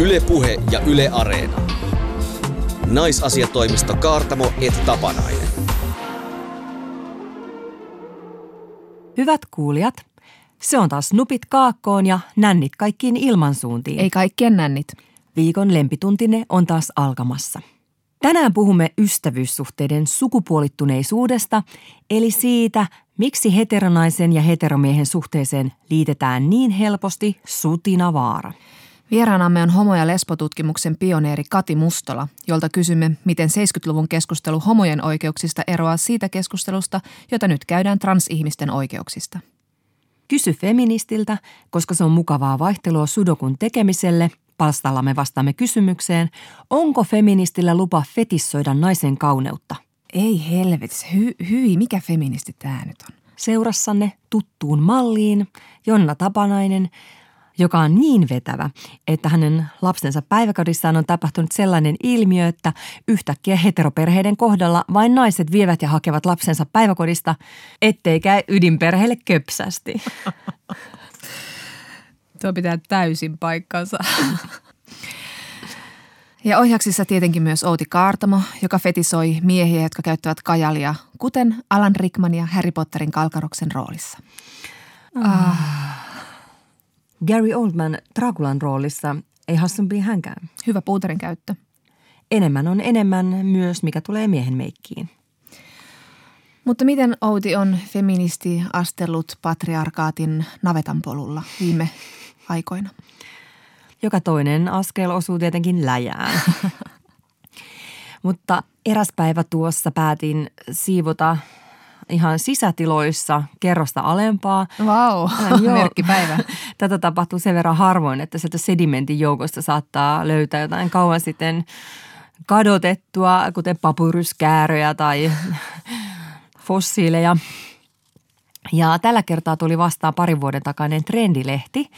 Ylepuhe ja Yle Areena. Naisasiatoimisto Kaartamo et Tapanainen. Hyvät kuulijat, se on taas nupit kaakkoon ja nännit kaikkiin ilmansuuntiin. Ei kaikkien nännit. Viikon lempituntine on taas alkamassa. Tänään puhumme ystävyyssuhteiden sukupuolittuneisuudesta, eli siitä, miksi heteronaisen ja heteromiehen suhteeseen liitetään niin helposti sutina vaara. Vieraanamme on homo- ja lesbotutkimuksen pioneeri Kati Mustola, jolta kysymme, miten 70-luvun keskustelu homojen oikeuksista eroaa siitä keskustelusta, jota nyt käydään transihmisten oikeuksista. Kysy feministiltä, koska se on mukavaa vaihtelua sudokun tekemiselle. Palstalla me vastaamme kysymykseen, onko feministillä lupa fetissoida naisen kauneutta? Ei helvetis, hy- hyi, mikä feministi tämä nyt on? Seurassanne tuttuun malliin Jonna Tapanainen, joka on niin vetävä, että hänen lapsensa päiväkodissaan on tapahtunut sellainen ilmiö, että yhtäkkiä heteroperheiden kohdalla vain naiset vievät ja hakevat lapsensa päiväkodista, ettei käy ydinperheelle köpsästi. Tuo pitää täysin paikkansa. Ja ohjaksissa tietenkin myös Outi Kaartamo, joka fetisoi miehiä, jotka käyttävät kajalia, kuten Alan Rickman ja Harry Potterin Kalkaroksen roolissa. Ah. Gary Oldman Draculan roolissa ei hassumpi hänkään. Hyvä puuterin käyttö. Enemmän on enemmän myös, mikä tulee miehen meikkiin. Mutta miten Outi on feministi astellut patriarkaatin navetan polulla viime aikoina? Joka toinen askel osuu tietenkin läjään. Mutta eräs päivä tuossa päätin siivota ihan sisätiloissa kerrosta alempaa. Vau, wow, merkkipäivä. Tätä tapahtuu sen verran harvoin, että sieltä sedimentin joukosta saattaa löytää jotain kauan sitten kadotettua, kuten papyryskääröjä tai fossiileja. Ja tällä kertaa tuli vastaan parin vuoden takainen trendilehti,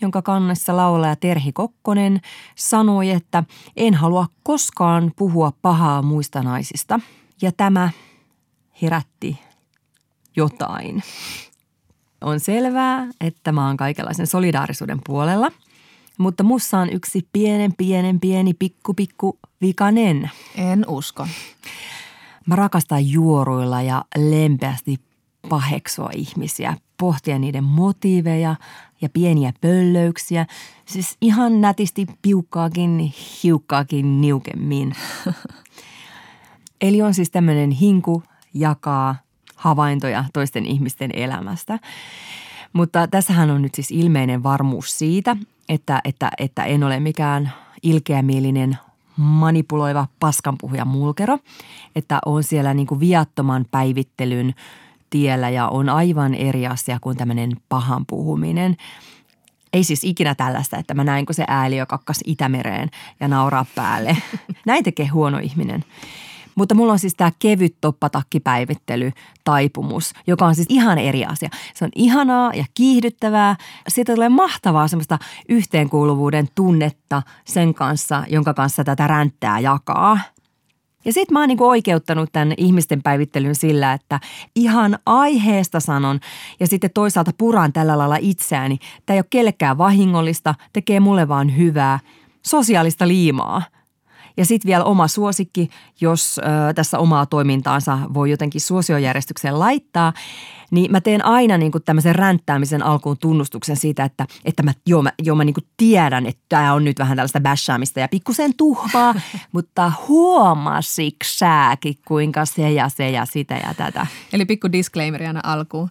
jonka kannessa laulaja Terhi Kokkonen sanoi, että en halua koskaan puhua pahaa muista naisista. Ja tämä herätti jotain. On selvää, että mä oon kaikenlaisen solidaarisuuden puolella, mutta mussa on yksi pienen, pienen, pieni, pikku, pikku vikanen. En usko. Mä rakastan juoruilla ja lempeästi paheksua ihmisiä, pohtia niiden motiiveja ja pieniä pöllöyksiä. Siis ihan nätisti piukkaakin, hiukkaakin niukemmin. Eli on siis tämmöinen hinku jakaa havaintoja toisten ihmisten elämästä. Mutta tässähän on nyt siis ilmeinen varmuus siitä, että, että, että en ole mikään ilkeämielinen manipuloiva paskanpuhuja mulkero, että on siellä niin kuin viattoman päivittelyn tiellä ja on aivan eri asia kuin tämmöinen pahan puhuminen. Ei siis ikinä tällaista, että mä näin, kun se ääliö kakkas Itämereen ja nauraa päälle. Näin tekee huono ihminen. Mutta mulla on siis tämä kevyt toppatakkipäivittely taipumus, joka on siis ihan eri asia. Se on ihanaa ja kiihdyttävää. Siitä tulee mahtavaa semmoista yhteenkuuluvuuden tunnetta sen kanssa, jonka kanssa tätä ränttää jakaa. Ja sitten mä oon niinku oikeuttanut tämän ihmisten päivittelyn sillä, että ihan aiheesta sanon ja sitten toisaalta puran tällä lailla itseäni. Tämä ei ole kellekään vahingollista, tekee mulle vaan hyvää, sosiaalista liimaa – ja sitten vielä oma suosikki, jos ö, tässä omaa toimintaansa voi jotenkin suosiojärjestykseen laittaa, niin mä teen aina niin kuin tämmöisen ränttäämisen alkuun tunnustuksen siitä, että, että mä, joo, mä, joo, mä niin kuin tiedän, että tämä on nyt vähän tällaista bäshaamista ja pikkusen tuhmaa, mutta huomasiks sääkin, kuinka se ja se ja sitä ja tätä. Eli pikku disclaimeri aina alkuun.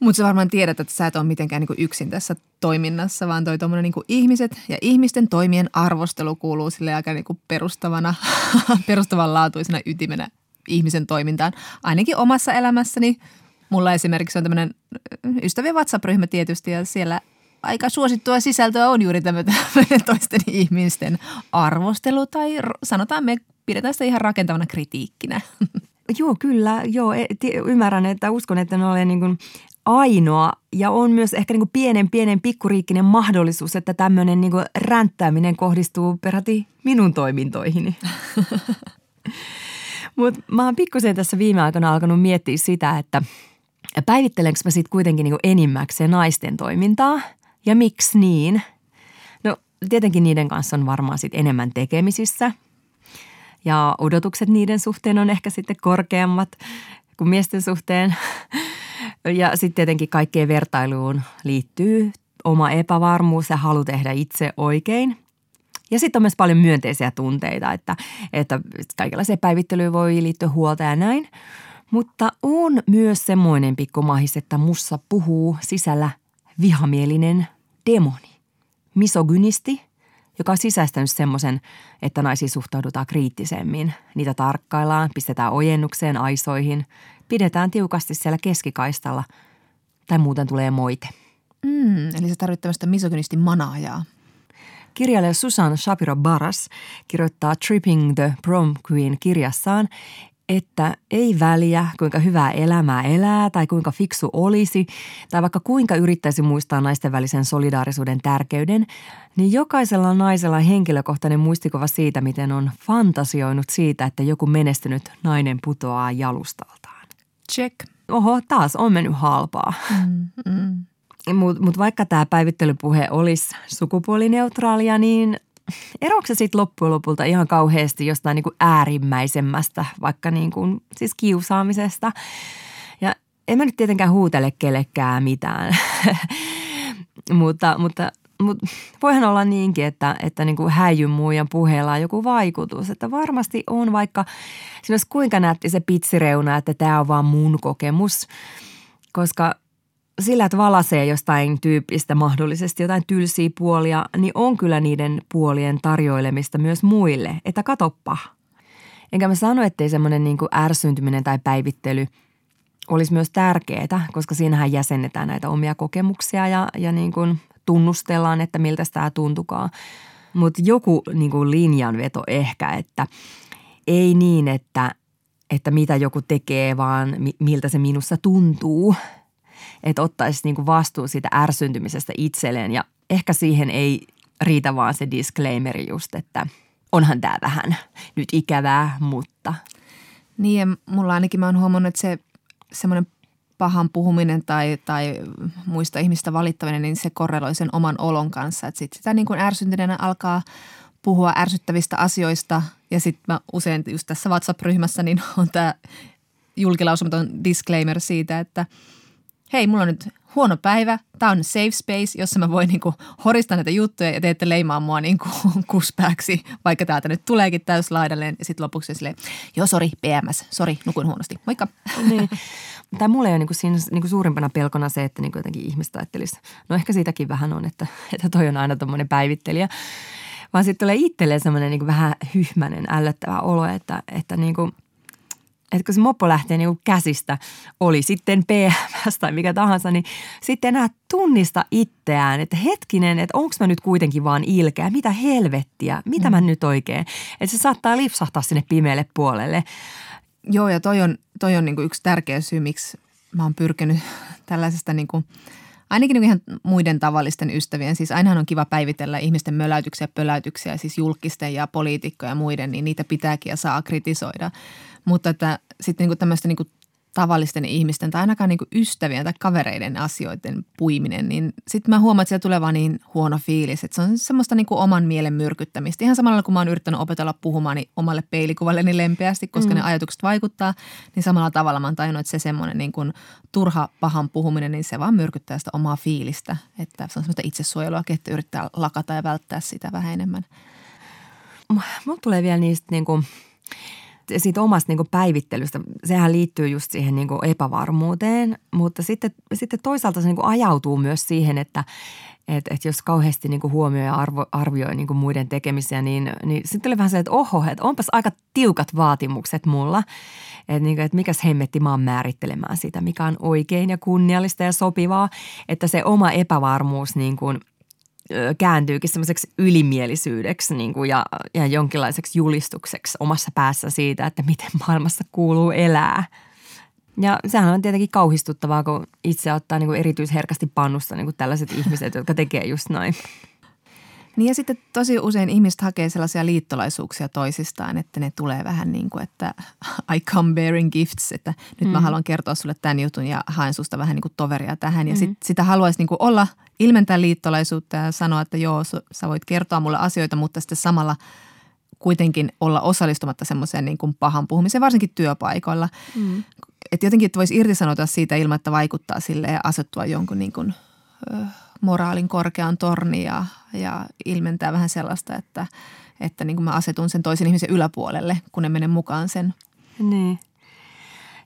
Mutta sä varmaan tiedät, että sä et ole mitenkään niinku yksin tässä toiminnassa, vaan toi tuommoinen niinku ihmiset ja ihmisten toimien arvostelu kuuluu sille aika niinku perustavana, perustavanlaatuisena ytimenä ihmisen toimintaan. Ainakin omassa elämässäni. Mulla esimerkiksi on tämmöinen ystävien WhatsApp-ryhmä tietysti ja siellä aika suosittua sisältöä on juuri tämmöinen toisten ihmisten arvostelu tai sanotaan me pidetään sitä ihan rakentavana kritiikkinä. Joo, kyllä. Joo, e, ymmärrän, että uskon, että ne olen niin kuin ainoa ja on myös ehkä niin kuin pienen pienen pikkuriikkinen mahdollisuus, että tämmöinen niin kuin ränttääminen kohdistuu peräti minun toimintoihini. Mutta mä oon pikkusen tässä viime aikoina alkanut miettiä sitä, että päivittelenkö mä sitten kuitenkin niin enimmäkseen naisten toimintaa ja miksi niin – No tietenkin niiden kanssa on varmaan sit enemmän tekemisissä ja odotukset niiden suhteen on ehkä sitten korkeammat kuin miesten suhteen. Ja sitten tietenkin kaikkeen vertailuun liittyy oma epävarmuus ja halu tehdä itse oikein – ja sitten on myös paljon myönteisiä tunteita, että, että kaikenlaiseen päivittelyyn voi liittyä huolta ja näin. Mutta on myös semmoinen pikku mahis, että mussa puhuu sisällä vihamielinen demoni, misogynisti, joka on sisäistänyt semmoisen, että naisiin suhtaudutaan kriittisemmin. Niitä tarkkaillaan, pistetään ojennukseen aisoihin, pidetään tiukasti siellä keskikaistalla tai muuten tulee moite. Mm, eli se tarvitsee tämmöistä misogynistin manaajaa. Kirjailija Susan Shapiro Baras kirjoittaa Tripping the Prom Queen kirjassaan, että ei väliä, kuinka hyvää elämää elää tai kuinka fiksu olisi, tai vaikka kuinka yrittäisi muistaa naisten välisen solidaarisuuden tärkeyden, niin jokaisella naisella on henkilökohtainen muistikuva siitä, miten on fantasioinut siitä, että joku menestynyt nainen putoaa jalustaltaan. Check. Oho, taas on mennyt halpaa. Mm, mm. Mutta mut vaikka tämä päivittelypuhe olisi sukupuolineutraalia, niin eroako se sitten loppujen lopulta ihan kauheasti jostain niin kuin äärimmäisemmästä, vaikka niin kuin, siis kiusaamisesta. Ja en mä nyt tietenkään huutele kellekään mitään, mutta, mutta, mutta voihan olla niinkin, että, että niin kuin häijyn muijan puheella on joku vaikutus. Että varmasti on, vaikka siinä olisi kuinka näytti se pitsireuna, että tämä on vaan mun kokemus. Koska sillä, että valasee jostain tyyppistä mahdollisesti jotain tylsiä puolia, niin on kyllä niiden puolien tarjoilemista myös muille, että katoppa. Enkä mä sano, ettei semmoinen niin ärsyntyminen tai päivittely olisi myös tärkeää, koska siinähän jäsennetään näitä omia kokemuksia ja, ja niin kuin tunnustellaan, että miltä tämä tuntukaa. Mutta joku niin kuin linjanveto ehkä, että ei niin, että, että mitä joku tekee, vaan miltä se minussa tuntuu – että ottaisi niin vastuun siitä ärsyntymisestä itselleen ja ehkä siihen ei riitä vaan se disclaimeri just, että onhan tämä vähän nyt ikävää, mutta. Niin ja mulla ainakin mä oon huomannut, että se semmoinen pahan puhuminen tai, tai muista ihmistä valittaminen, niin se korreloi sen oman olon kanssa. Että sit sitä niin ärsyntyneenä alkaa puhua ärsyttävistä asioista ja sitten mä usein just tässä WhatsApp-ryhmässä niin on tämä julkilausumaton disclaimer siitä, että – hei, mulla on nyt huono päivä, tämä on safe space, jossa mä voin niinku horistaa näitä juttuja ja teette leimaa mua niinku kuspääksi, vaikka täältä nyt tuleekin täyslaidalleen. Ja sitten lopuksi silleen, joo sori, PMS, sori, nukuin huonosti, moikka. Niin. Tai mulla ei ole niinku siinä niinku suurimpana pelkona se, että niinku jotenkin ihmiset ajattelisi, no ehkä siitäkin vähän on, että, että toi on aina tuommoinen päivittelijä. Vaan sitten tulee itselleen semmoinen niinku vähän hyhmänen, ällöttävä olo, että, että niinku – että kun se moppo lähtee niin käsistä, oli sitten PMS tai mikä tahansa, niin sitten enää tunnista itseään, että hetkinen, että onko mä nyt kuitenkin vaan ilkeä, mitä helvettiä, mitä mm. mä nyt oikein. Että se saattaa lipsahtaa sinne pimeälle puolelle. Joo ja toi on, toi on niin kuin yksi tärkeä syy, miksi mä oon pyrkinyt tällaisesta niin kuin – ainakin niin ihan muiden tavallisten ystävien, siis ainahan on kiva päivitellä ihmisten möläytyksiä ja pöläytyksiä, siis julkisten ja poliitikkoja ja muiden, niin niitä pitääkin ja saa kritisoida. Mutta että sitten niin tämmöistä niin tavallisten ihmisten tai ainakaan niin ystävien tai kavereiden asioiden puiminen, niin sitten mä huomaan, että siellä tulee vaan niin huono fiilis, että se on semmoista niin kuin oman mielen myrkyttämistä. Ihan samalla kun mä oon yrittänyt opetella puhumaan niin omalle peilikuvalleni lempeästi, koska mm. ne ajatukset vaikuttaa, niin samalla tavalla mä oon tajunnut, että se semmoinen niin kuin turha pahan puhuminen, niin se vaan myrkyttää sitä omaa fiilistä. Että se on semmoista itsesuojelua, että yrittää lakata ja välttää sitä vähän enemmän. Mulla tulee vielä niistä niin kuin – siitä omasta niin päivittelystä, sehän liittyy just siihen niin epävarmuuteen, mutta sitten, sitten toisaalta se niin ajautuu myös siihen, että että et jos kauheasti niin huomioi ja arvo, arvioi niin muiden tekemisiä, niin, niin sitten oli vähän se, että oho, että onpas aika tiukat vaatimukset mulla. Että niin et mikäs hemmetti mä oon määrittelemään sitä, mikä on oikein ja kunniallista ja sopivaa. Että se oma epävarmuus niin kuin – kääntyykin semmoiseksi ylimielisyydeksi niin kuin ja, ja jonkinlaiseksi julistukseksi omassa päässä siitä, että miten maailmassa kuuluu elää. Ja sehän on tietenkin kauhistuttavaa, kun itse ottaa niin kuin erityisherkästi pannusta niin kuin tällaiset ihmiset, jotka tekee just noin. Niin ja sitten tosi usein ihmiset hakee sellaisia liittolaisuuksia toisistaan, että ne tulee vähän niin kuin, että I come bearing gifts, että nyt mm. mä haluan kertoa sulle tämän jutun ja haen susta vähän niin kuin toveria tähän. Ja mm. sit, sitä haluaisi niin kuin olla, ilmentää liittolaisuutta ja sanoa, että joo, sä voit kertoa mulle asioita, mutta sitten samalla kuitenkin olla osallistumatta semmoiseen niin kuin pahan puhumiseen, varsinkin työpaikoilla. Mm. Että jotenkin, että voisi irtisanoutua siitä ilman, että vaikuttaa sille ja asettua jonkun niin kuin, ö, moraalin korkean torni ja, ja ilmentää vähän sellaista, että, että niin kuin mä asetun sen toisen ihmisen yläpuolelle, kun ne menee mukaan sen. Niin.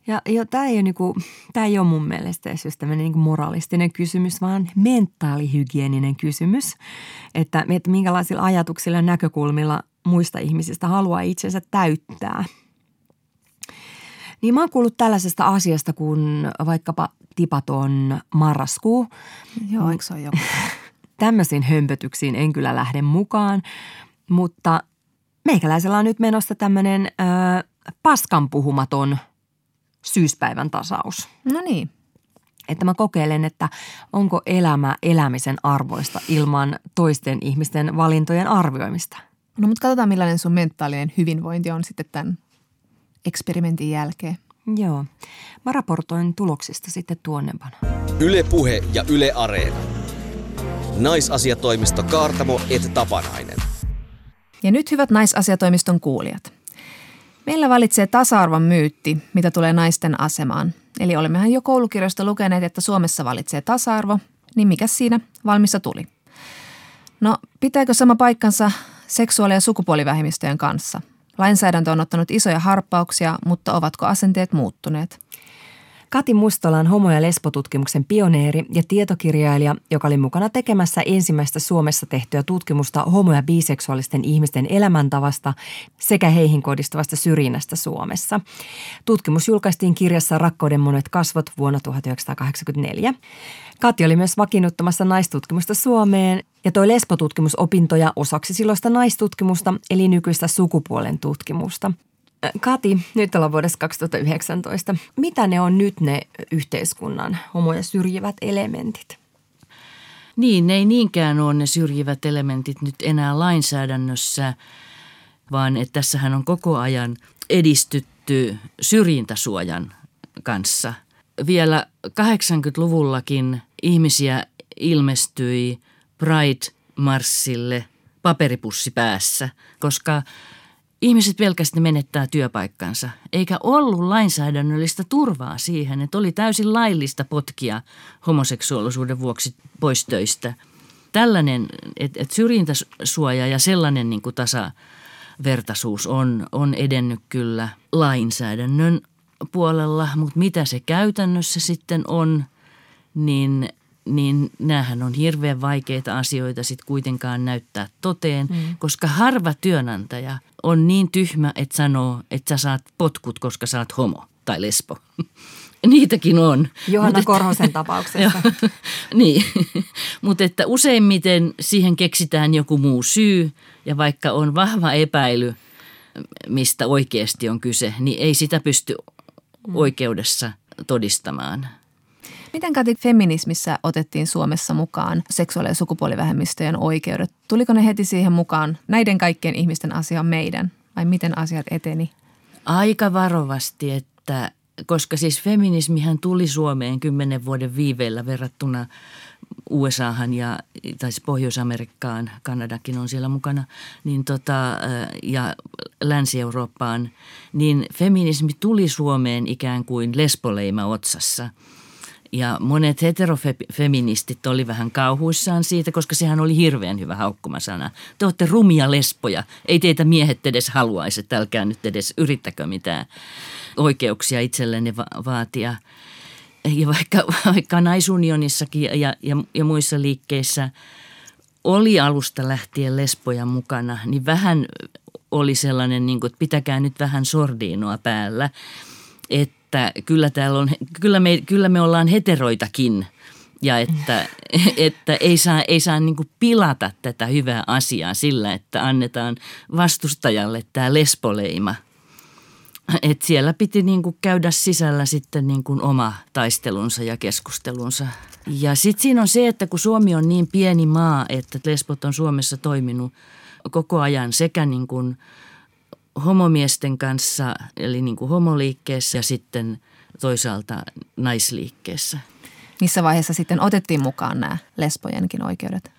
Ja, ja tämä ei, niinku, tämä ei ole mun mielestä edes tämmöinen niinku moralistinen kysymys, vaan mentaalihygieninen kysymys. Että, että minkälaisilla ajatuksilla ja näkökulmilla muista ihmisistä haluaa itsensä täyttää. Niin mä oon kuullut tällaisesta asiasta kuin vaikkapa tipaton marraskuu. Joo, eikö se ole joku? Tämmöisiin hömpötyksiin en kyllä lähde mukaan, mutta meikäläisellä on nyt menossa tämmöinen äh, paskan puhumaton syyspäivän tasaus. No niin. Että mä kokeilen, että onko elämä elämisen arvoista ilman toisten ihmisten valintojen arvioimista. No mutta katsotaan millainen sun mentaalinen hyvinvointi on sitten tämän eksperimentin jälkeen. Joo. Mä raportoin tuloksista sitten tuonnempana. Yle Puhe ja Yle Areena. Naisasiatoimisto Kaartamo et Tapanainen. Ja nyt hyvät naisasiatoimiston kuulijat. Meillä valitsee tasa-arvon myytti, mitä tulee naisten asemaan. Eli olemmehan jo koulukirjasta lukeneet, että Suomessa valitsee tasa-arvo, niin mikä siinä valmissa tuli? No, pitääkö sama paikkansa seksuaali- ja sukupuolivähemmistöjen kanssa – Lainsäädäntö on ottanut isoja harppauksia, mutta ovatko asenteet muuttuneet? Kati Mustola on homo- ja lesbotutkimuksen pioneeri ja tietokirjailija, joka oli mukana tekemässä ensimmäistä Suomessa tehtyä tutkimusta homo- ja biseksuaalisten ihmisten elämäntavasta sekä heihin kohdistuvasta syrjinnästä Suomessa. Tutkimus julkaistiin kirjassa Rakkauden monet kasvot vuonna 1984. Kati oli myös vakiinnuttamassa naistutkimusta Suomeen ja toi lesbotutkimusopintoja osaksi silloista naistutkimusta eli nykyistä sukupuolen tutkimusta. Kati, nyt ollaan vuodessa 2019. Mitä ne on nyt ne yhteiskunnan homoja syrjivät elementit? Niin, ne ei niinkään ole ne syrjivät elementit nyt enää lainsäädännössä, vaan että tässähän on koko ajan edistytty syrjintäsuojan kanssa. Vielä 80-luvullakin ihmisiä ilmestyi Pride-marssille paperipussi päässä, koska ihmiset pelkästään menettää työpaikkansa, eikä ollut lainsäädännöllistä turvaa siihen, että oli täysin laillista potkia homoseksuaalisuuden vuoksi pois töistä. Tällainen, että et syrjintäsuoja ja sellainen niin kuin tasavertaisuus on, on edennyt kyllä lainsäädännön puolella, mutta mitä se käytännössä sitten on, niin niin näähän on hirveän vaikeita asioita sitten kuitenkaan näyttää toteen, mm. koska harva työnantaja on niin tyhmä, että sanoo, että sä saat potkut, koska sä oot homo tai lesbo. Niitäkin on. Johanna Mut Korhosen että, tapauksessa. niin, mutta että useimmiten siihen keksitään joku muu syy ja vaikka on vahva epäily, mistä oikeasti on kyse, niin ei sitä pysty mm. oikeudessa todistamaan. Miten Kati feminismissä otettiin Suomessa mukaan seksuaali- ja sukupuolivähemmistöjen oikeudet? Tuliko ne heti siihen mukaan näiden kaikkien ihmisten asia meidän vai miten asiat eteni? Aika varovasti, että koska siis feminismihän tuli Suomeen kymmenen vuoden viiveellä verrattuna USAhan ja tai siis Pohjois-Amerikkaan, Kanadakin on siellä mukana, niin tota, ja Länsi-Eurooppaan, niin feminismi tuli Suomeen ikään kuin lesboleima otsassa – ja monet heterofeministit oli vähän kauhuissaan siitä, koska sehän oli hirveän hyvä haukkumasana. Te olette rumia lespoja, ei teitä miehet edes haluaisi, älkää nyt edes yrittäkö mitään oikeuksia itsellenne va- vaatia. Ja vaikka, vaikka naisunionissakin ja, ja, ja muissa liikkeissä oli alusta lähtien lesboja mukana, niin vähän oli sellainen, niin kuin, että pitäkää nyt vähän sordiinoa päällä. Että että kyllä, täällä on, kyllä, me, kyllä me ollaan heteroitakin ja että, että ei saa, ei saa niin pilata tätä hyvää asiaa sillä, että annetaan vastustajalle tämä lesboleima. Et siellä piti niin käydä sisällä sitten niin oma taistelunsa ja keskustelunsa. Ja sitten siinä on se, että kun Suomi on niin pieni maa, että lesbot on Suomessa toiminut koko ajan sekä niin homomiesten kanssa, eli niin kuin homoliikkeessä ja sitten toisaalta naisliikkeessä. Missä vaiheessa sitten otettiin mukaan nämä lesbojenkin oikeudet?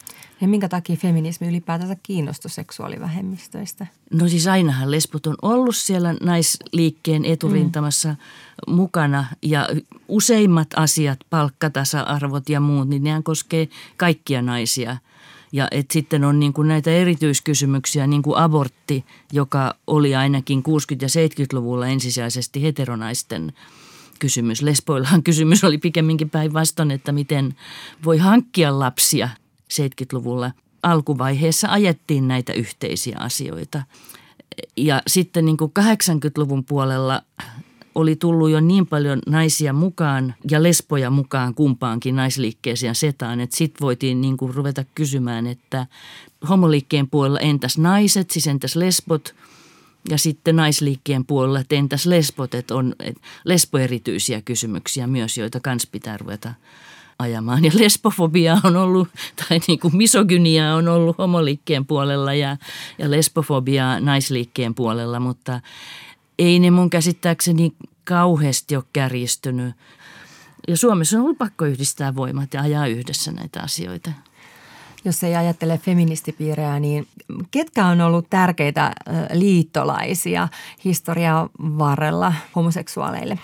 Ja minkä takia feminismi ylipäätänsä kiinnostui seksuaalivähemmistöistä? No siis ainahan lesbot on ollut siellä naisliikkeen eturintamassa mm. mukana ja useimmat asiat, palkkatasa-arvot ja muut, niin nehän koskee kaikkia naisia. Ja et sitten on niin kuin näitä erityiskysymyksiä, niin kuin abortti, joka oli ainakin 60- ja 70-luvulla ensisijaisesti heteronaisten kysymys. Lesboillahan kysymys oli pikemminkin päinvastoin, että miten voi hankkia lapsia – 70-luvulla alkuvaiheessa ajettiin näitä yhteisiä asioita. Ja sitten niin kuin 80-luvun puolella oli tullut jo niin paljon naisia mukaan ja lesboja mukaan kumpaankin naisliikkeeseen setaan, että sitten voitiin niin kuin ruveta kysymään, että homoliikkeen puolella entäs naiset, siis entäs lesbot ja sitten naisliikkeen puolella, että entäs lesbot, että on lesboerityisiä kysymyksiä myös, joita kans pitää ruveta ajamaan. Ja lesbofobia on ollut, tai niin kuin misogynia on ollut homoliikkeen puolella ja, ja lesbofobia naisliikkeen puolella, mutta ei ne mun käsittääkseni kauheasti ole kärjistynyt. Ja Suomessa on ollut pakko yhdistää voimat ja ajaa yhdessä näitä asioita. Jos ei ajattele feministipiirejä, niin ketkä on ollut tärkeitä liittolaisia historian varrella homoseksuaaleille?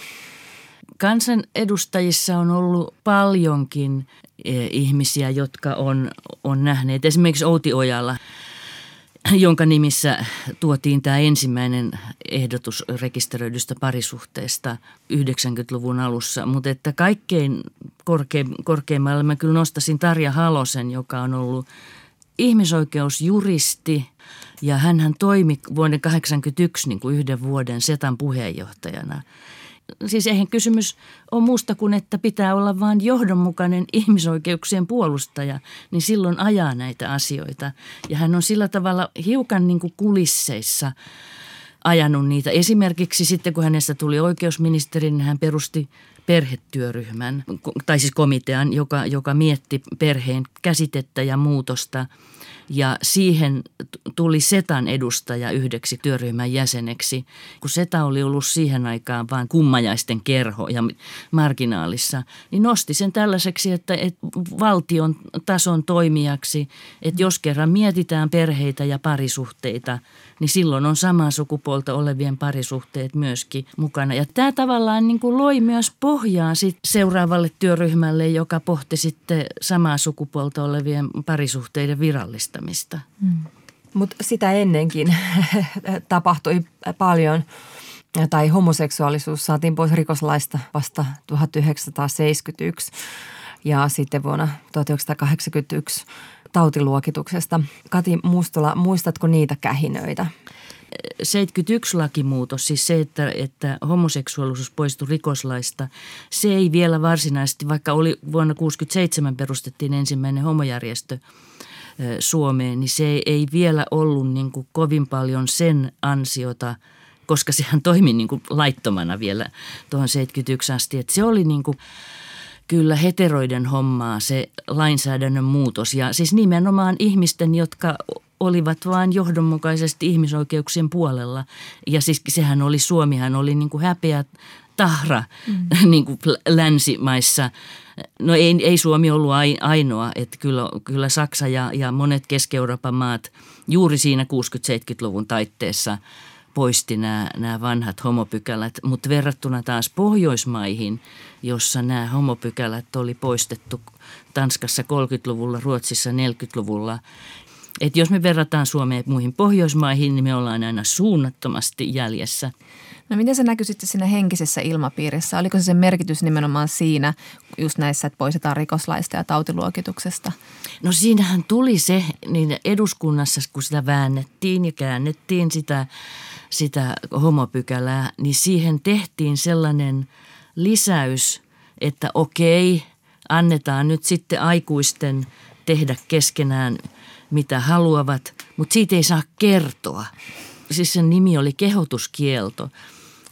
Kansan edustajissa on ollut paljonkin e, ihmisiä, jotka on, on nähneet. Esimerkiksi Outi Ojala, jonka nimissä tuotiin tämä ensimmäinen ehdotus rekisteröidystä parisuhteesta 90-luvun alussa. Mutta että kaikkein korke, korkeimmalle mä kyllä nostasin Tarja Halosen, joka on ollut ihmisoikeusjuristi ja hän toimi vuoden 1981 niin kuin yhden vuoden SETAn puheenjohtajana – siis eihän kysymys ole muusta kuin, että pitää olla vain johdonmukainen ihmisoikeuksien puolustaja, niin silloin ajaa näitä asioita. Ja hän on sillä tavalla hiukan niin kuin kulisseissa ajanut niitä. Esimerkiksi sitten, kun hänestä tuli oikeusministeri, niin hän perusti perhetyöryhmän, tai siis komitean, joka, joka mietti perheen käsitettä ja muutosta – ja siihen tuli Setan edustaja yhdeksi työryhmän jäseneksi, kun Seta oli ollut siihen aikaan vain kummajaisten kerho ja marginaalissa, niin nosti sen tällaiseksi, että, että valtion tason toimijaksi, että jos kerran mietitään perheitä ja parisuhteita, niin silloin on samaa sukupuolta olevien parisuhteet myöskin mukana. Ja tämä tavallaan niin kuin loi myös pohjaa sit seuraavalle työryhmälle, joka pohti sitten samaa sukupuolta olevien parisuhteiden virallista muuttamista. Mm. Mutta sitä ennenkin tapahtui paljon tai homoseksuaalisuus saatiin pois rikoslaista vasta 1971 ja sitten vuonna 1981 tautiluokituksesta. Kati Mustola, muistatko niitä kähinöitä? 71 lakimuutos, siis se, että, että homoseksuaalisuus poistui rikoslaista, se ei vielä varsinaisesti, vaikka oli vuonna 1967 perustettiin ensimmäinen homojärjestö – Suomeen, niin se ei vielä ollut niin kuin kovin paljon sen ansiota, koska sehän toimi niin kuin laittomana vielä tuohon 71 asti. Että se oli niin kuin kyllä heteroiden hommaa se lainsäädännön muutos ja siis nimenomaan ihmisten, jotka olivat vain johdonmukaisesti ihmisoikeuksien puolella. Ja siis sehän oli, Suomihan oli niin kuin häpeä tahra mm. niin kuin länsimaissa – No ei, ei Suomi ollut ainoa, että kyllä, kyllä Saksa ja, ja monet Keski-Euroopan maat juuri siinä 60-70-luvun taitteessa poisti nämä, nämä vanhat homopykälät, mutta verrattuna taas Pohjoismaihin, jossa nämä homopykälät oli poistettu Tanskassa 30-luvulla, Ruotsissa 40-luvulla. Et jos me verrataan Suomeen muihin Pohjoismaihin, niin me ollaan aina suunnattomasti jäljessä – No miten se näkyy sitten siinä henkisessä ilmapiirissä? Oliko se sen merkitys nimenomaan siinä, just näissä, että poistetaan rikoslaista ja tautiluokituksesta? No siinähän tuli se, niin eduskunnassa kun sitä väännettiin ja käännettiin sitä, sitä homopykälää, niin siihen tehtiin sellainen lisäys, että okei, annetaan nyt sitten aikuisten tehdä keskenään mitä haluavat, mutta siitä ei saa kertoa. Siis sen nimi oli kehotuskielto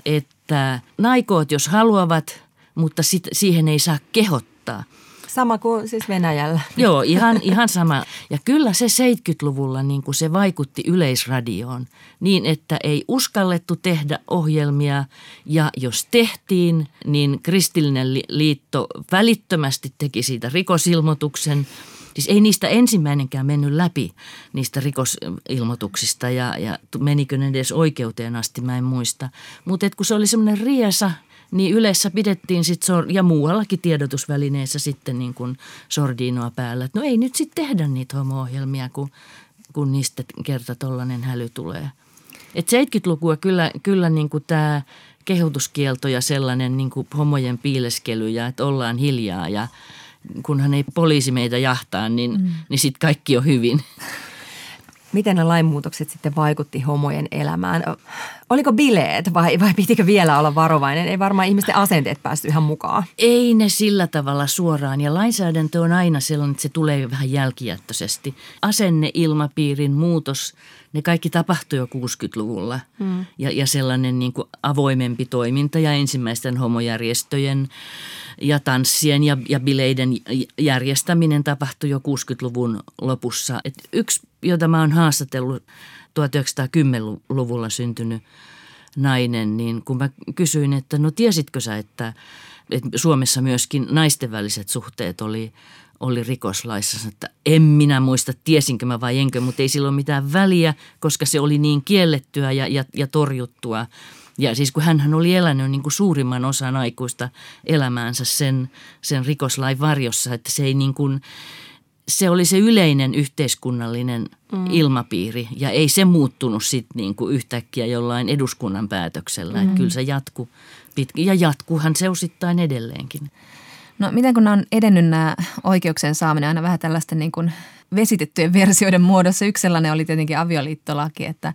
että naikoot jos haluavat, mutta sit, siihen ei saa kehottaa. Sama kuin siis Venäjällä. Joo, ihan, ihan sama. Ja kyllä se 70-luvulla niin kuin se vaikutti yleisradioon niin, että ei uskallettu tehdä ohjelmia ja jos tehtiin, niin Kristillinen liitto välittömästi teki siitä rikosilmoituksen – Siis ei niistä ensimmäinenkään mennyt läpi niistä rikosilmoituksista ja, ja menikö ne edes oikeuteen asti, mä en muista. Mutta kun se oli semmoinen riesa, niin yleensä pidettiin sit sor- ja muuallakin tiedotusvälineissä sitten niin kuin sordiinoa päällä. Että no ei nyt sitten tehdä niitä homo-ohjelmia, kun, kun niistä kerta tollainen häly tulee. Et 70-lukua kyllä, kyllä niin kuin tämä kehotuskielto ja sellainen niin kuin homojen piileskely ja että ollaan hiljaa ja – kunhan ei poliisi meitä jahtaa, niin, mm. niin sitten kaikki on hyvin. Miten ne lainmuutokset sitten vaikutti homojen elämään? Oliko bileet vai, vai pitikö vielä olla varovainen? Ei varmaan ihmisten asenteet päästy ihan mukaan. Ei ne sillä tavalla suoraan ja lainsäädäntö on aina sellainen, että se tulee vähän jälkijättöisesti. Asenneilmapiirin muutos, ne kaikki tapahtui jo 60-luvulla hmm. ja, ja sellainen niin kuin avoimempi toiminta ja ensimmäisten homojärjestöjen ja tanssien ja, ja bileiden järjestäminen tapahtui jo 60-luvun lopussa. Et yksi, jota mä oon haastatellut 1910-luvulla syntynyt nainen, niin kun mä kysyin, että no tiesitkö sä, että, että Suomessa myöskin naisten väliset suhteet oli, oli rikoslaissa, että en minä muista, tiesinkö mä vai enkö, mutta ei silloin mitään väliä, koska se oli niin kiellettyä ja, ja, ja torjuttua. Ja siis kun hän oli elänyt niin kuin suurimman osan aikuista elämäänsä sen, sen rikoslain varjossa, että se ei niin kuin, se oli se yleinen yhteiskunnallinen mm. ilmapiiri ja ei se muuttunut sitten niin kuin yhtäkkiä jollain eduskunnan päätöksellä. Mm. Että kyllä se jatku pitkin ja jatkuhan se osittain edelleenkin. No miten kun on edennyt nämä oikeuksien saaminen aina vähän tällaisten niin kuin vesitettyjen versioiden muodossa. Yksi sellainen oli tietenkin avioliittolaki, että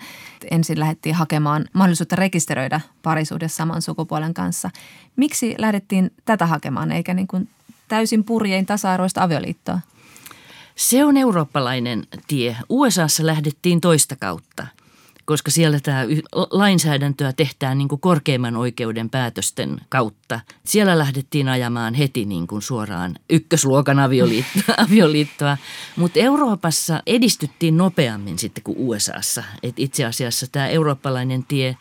ensin lähdettiin hakemaan mahdollisuutta rekisteröidä parisuhde saman sukupuolen kanssa. Miksi lähdettiin tätä hakemaan eikä niin kuin täysin purjein tasa-arvoista avioliittoa? Se on eurooppalainen tie. USAssa lähdettiin toista kautta – koska siellä tämä lainsäädäntöä tehtään niin kuin korkeimman oikeuden päätösten kautta. Siellä lähdettiin ajamaan heti niin kuin suoraan ykkösluokan avioliittoa, avioliittoa. mutta Euroopassa edistyttiin nopeammin sitten kuin USAssa. Et itse asiassa tämä eurooppalainen tie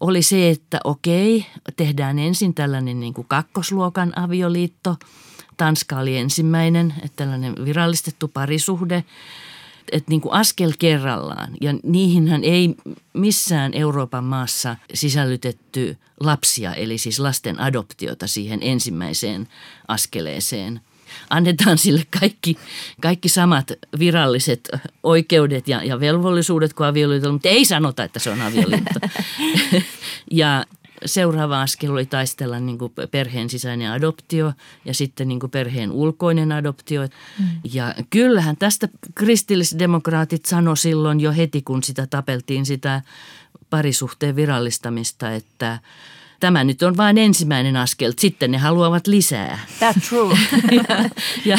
oli se, että okei, tehdään ensin tällainen niin kuin kakkosluokan avioliitto. Tanska oli ensimmäinen, että tällainen virallistettu parisuhde – että niin kuin askel kerrallaan. Ja niihinhän ei missään Euroopan maassa sisällytetty lapsia, eli siis lasten adoptiota siihen ensimmäiseen askeleeseen. Annetaan sille kaikki, kaikki samat viralliset oikeudet ja, ja velvollisuudet kuin avioliitolla, mutta ei sanota, että se on avioliitto. ja seuraava askel oli taistella niin kuin perheen sisäinen adoptio ja sitten niin kuin perheen ulkoinen adoptio. Mm. Ja kyllähän tästä kristillisdemokraatit sanoi silloin jo heti, kun sitä tapeltiin sitä parisuhteen virallistamista, että tämä nyt on vain ensimmäinen askel, sitten ne haluavat lisää. That's true. ja,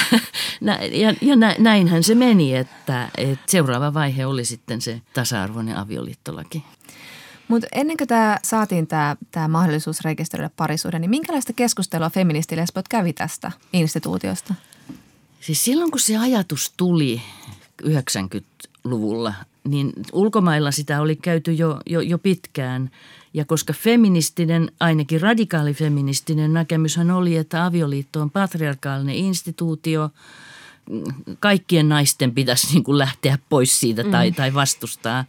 ja, ja, ja näinhän se meni, että, että seuraava vaihe oli sitten se tasa-arvoinen avioliittolaki. Mutta ennen kuin tämä saatiin tämä, tämä mahdollisuus rekisteröidä parisuuden, niin minkälaista keskustelua feministilesbot kävi tästä instituutiosta? Siis silloin kun se ajatus tuli 90-luvulla, niin ulkomailla sitä oli käyty jo, jo, jo pitkään. Ja koska feministinen, ainakin radikaalifeministinen näkemyshän oli, että avioliitto on patriarkaalinen instituutio, kaikkien naisten pitäisi niin kuin lähteä pois siitä tai, mm. tai vastustaa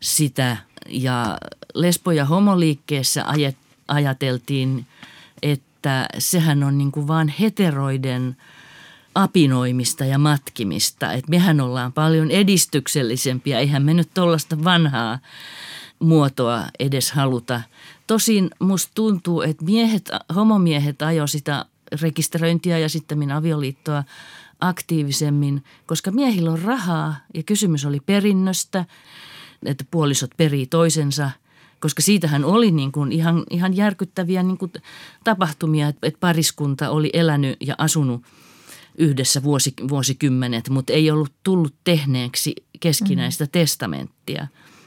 sitä – ja lesbo- ja homoliikkeessä ajateltiin, että sehän on niin kuin vaan heteroiden apinoimista ja matkimista. Että mehän ollaan paljon edistyksellisempiä, eihän me nyt tuollaista vanhaa muotoa edes haluta. Tosin musta tuntuu, että miehet, homomiehet ajo sitä rekisteröintiä ja sitten avioliittoa aktiivisemmin, koska miehillä on rahaa ja kysymys oli perinnöstä – että puolisot perii toisensa, koska siitähän oli niin kuin ihan, ihan järkyttäviä niin kuin tapahtumia, että pariskunta oli elänyt ja asunut yhdessä vuosi, vuosikymmenet, mutta ei ollut tullut tehneeksi keskinäistä mm. testamenttia.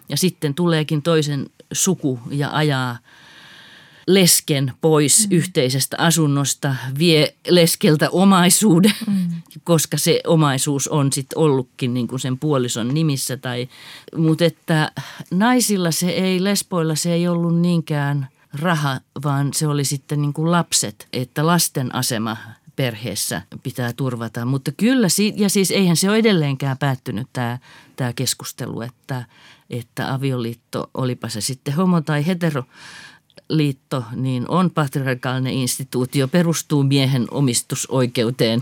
Ja sitten tuleekin toisen suku ja ajaa lesken pois mm. yhteisestä asunnosta, vie leskeltä omaisuuden, mm. koska se omaisuus on sitten ollutkin niin kuin sen puolison nimissä. Tai, mutta että naisilla se ei, lesboilla se ei ollut niinkään raha, vaan se oli sitten niin kuin lapset, että lasten asema perheessä pitää turvata. Mutta kyllä, ja siis eihän se ole edelleenkään päättynyt tämä, tämä keskustelu, että, että avioliitto, olipa se sitten homo tai hetero, liitto niin on patriarkaalinen instituutio, perustuu miehen omistusoikeuteen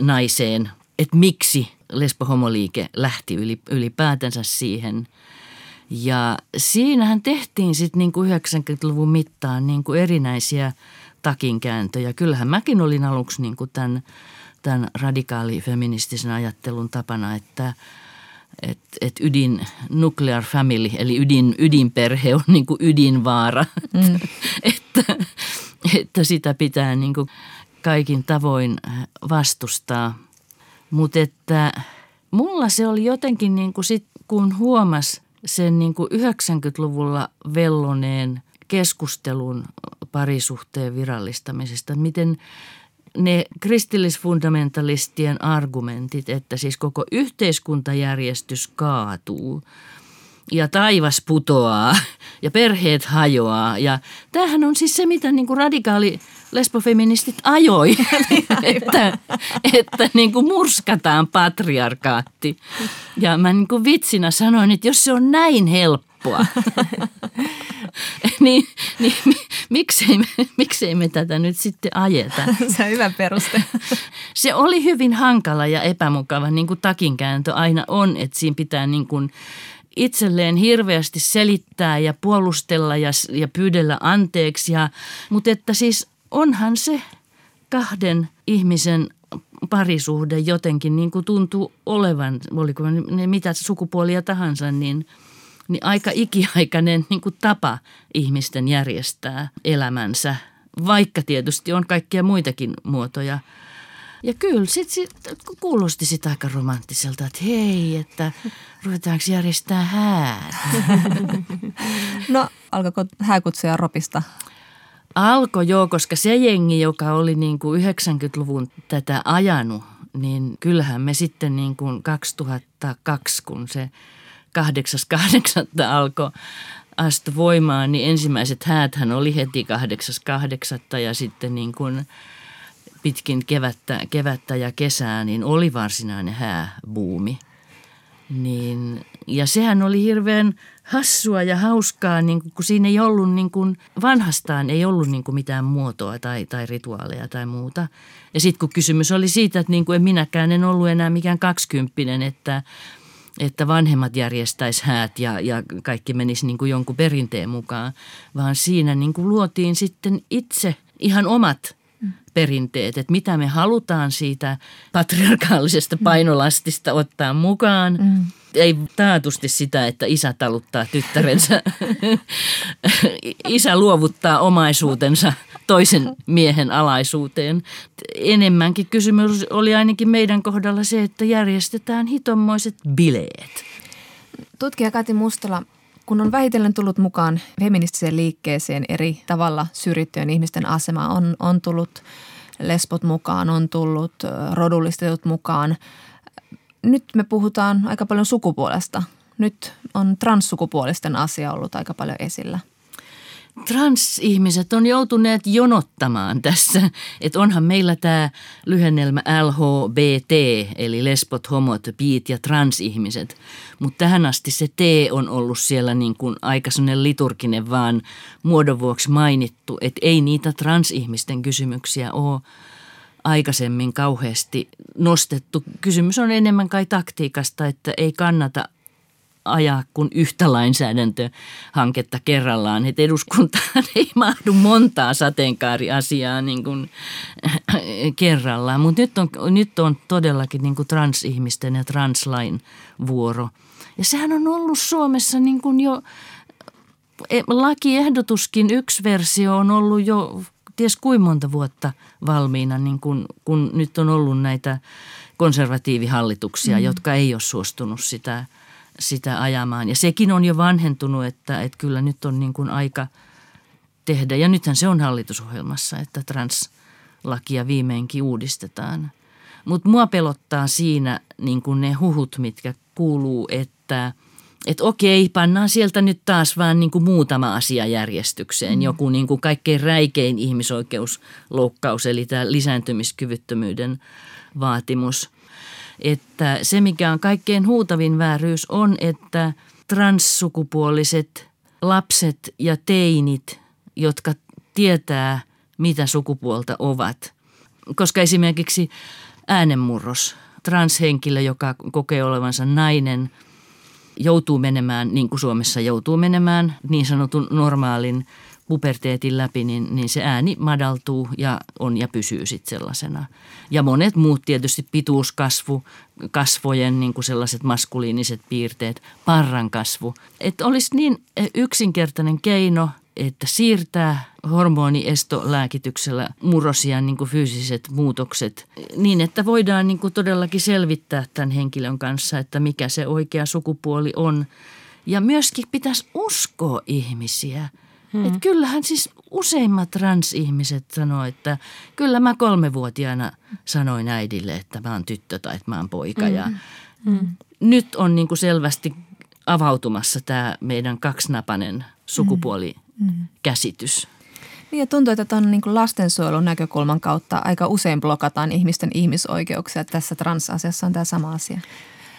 naiseen. Että miksi lesbohomoliike lähti ylipäätänsä siihen. Ja siinähän tehtiin sitten niin 90-luvun mittaan niin kuin erinäisiä takinkääntöjä. Kyllähän mäkin olin aluksi niin kuin tämän, tämän radikaali-feministisen ajattelun tapana, että – että et ydin nuclear family, eli ydin, ydinperhe on niin kuin ydinvaara. Mm. että, että sitä pitää niin kuin kaikin tavoin vastustaa. Mutta että mulla se oli jotenkin niin kuin sit, kun huomas sen niin kuin 90-luvulla velloneen keskustelun parisuhteen virallistamisesta, miten – ne kristillisfundamentalistien argumentit, että siis koko yhteiskuntajärjestys kaatuu ja taivas putoaa ja perheet hajoaa. Ja tämähän on siis se, mitä niin kuin radikaali lesbofeministit ajoi, että, että niin kuin murskataan patriarkaatti. Ja mä niin kuin vitsinä sanoin, että jos se on näin helppoa, niin, niin miksei, me, miksei me tätä nyt sitten ajeta? Se on hyvä peruste. Se oli hyvin hankala ja epämukava, niin kuin takinkääntö aina on, että siinä pitää niin kuin itselleen hirveästi selittää ja puolustella ja, ja pyydellä anteeksi. Ja, mutta että siis onhan se kahden ihmisen parisuhde jotenkin niin kuin tuntuu olevan, oliko ne mitä sukupuolia tahansa, niin – niin aika ikiaikainen niin kuin tapa ihmisten järjestää elämänsä, vaikka tietysti on kaikkia muitakin muotoja. Ja kyllä, sit, sit, kuulosti sitä aika romanttiselta, että hei, että ruvetaanko järjestää häät. No, alkoiko hääkutsuja ropista? Alkoi joo, koska se jengi, joka oli niin kuin 90-luvun tätä ajanut, niin kyllähän me sitten niin kuin 2002, kun se 8.8. alkoi astu voimaan, niin ensimmäiset hääthän oli heti 8.8. ja sitten niin kuin pitkin kevättä, kevättä ja kesää, niin oli varsinainen hääbuumi. Niin, ja sehän oli hirveän hassua ja hauskaa, niin kun siinä ei ollut niin kuin, vanhastaan ei ollut niin mitään muotoa tai, tai rituaaleja tai muuta. Ja sitten kun kysymys oli siitä, että niin en minäkään en ollut enää mikään kaksikymppinen, että että vanhemmat järjestäisi häät ja, ja kaikki menisi niin kuin jonkun perinteen mukaan, vaan siinä niin kuin luotiin sitten itse ihan omat perinteet, että mitä me halutaan siitä patriarkaalisesta painolastista ottaa mukaan. Mm. Ei taatusti sitä, että isä taluttaa tyttärensä. isä luovuttaa omaisuutensa toisen miehen alaisuuteen. Enemmänkin kysymys oli ainakin meidän kohdalla se, että järjestetään hitommoiset bileet. Tutkija Kati Mustala, kun on vähitellen tullut mukaan feministiseen liikkeeseen eri tavalla syrjittyjen ihmisten asema, on, on tullut lesbot mukaan, on tullut rodullistetut mukaan. Nyt me puhutaan aika paljon sukupuolesta. Nyt on transsukupuolisten asia ollut aika paljon esillä – transihmiset on joutuneet jonottamaan tässä, että onhan meillä tämä lyhennelmä LHBT, eli lesbot, homot, biit ja transihmiset. Mutta tähän asti se T on ollut siellä niin kuin aika liturginen vaan muodon vuoksi mainittu, että ei niitä transihmisten kysymyksiä ole aikaisemmin kauheasti nostettu. Kysymys on enemmän kai taktiikasta, että ei kannata ajaa kuin yhtä lainsäädäntöhanketta kerrallaan. Että eduskuntaan ei mahdu montaa sateenkaariasiaa niin kuin kerrallaan. Mutta nyt on, nyt on todellakin niin kuin transihmisten ja translain vuoro. Ja sehän on ollut Suomessa niin kuin jo e, lakiehdotuskin, yksi versio on ollut jo ties kuinka monta vuotta valmiina, niin kun, kun nyt on ollut näitä konservatiivihallituksia, mm. jotka ei ole suostunut sitä – sitä ajamaan. Ja sekin on jo vanhentunut, että, että kyllä nyt on niin kuin aika tehdä. Ja nythän se on hallitusohjelmassa, että translakia viimeinkin uudistetaan. Mutta mua pelottaa siinä niin kuin ne huhut, mitkä kuuluu, että – että okei, pannaan sieltä nyt taas vaan niin kuin muutama asia järjestykseen. Mm. Joku niin kuin kaikkein räikein ihmisoikeusloukkaus, eli tämä lisääntymiskyvyttömyyden vaatimus. Että se, mikä on kaikkein huutavin vääryys, on, että transsukupuoliset lapset ja teinit, jotka tietää, mitä sukupuolta ovat. Koska esimerkiksi äänenmurros, transhenkilö, joka kokee olevansa nainen – joutuu menemään, niin kuin Suomessa joutuu menemään, niin sanotun normaalin puberteetin läpi, niin, niin se ääni madaltuu ja on ja pysyy sitten sellaisena. Ja monet muut tietysti pituuskasvu, kasvojen niin kuin sellaiset maskuliiniset piirteet, parran kasvu. Että olisi niin yksinkertainen keino, että siirtää hormoniestolääkityksellä murrosian niin kuin fyysiset muutokset niin, että voidaan niin kuin todellakin selvittää tämän henkilön kanssa, että mikä se oikea sukupuoli on. Ja myöskin pitäisi uskoa ihmisiä. Hmm. Että kyllähän siis useimmat transihmiset sanoo, että kyllä mä kolmevuotiaana sanoin äidille, että mä oon tyttö tai että mä oon poika. Hmm. Ja hmm. Nyt on niin kuin selvästi avautumassa tämä meidän kaksinapainen sukupuolikäsitys. Hmm. Niin ja tuntuu, että tuon niin lastensuojelun näkökulman kautta aika usein blokataan ihmisten ihmisoikeuksia. Tässä transasiassa on tämä sama asia.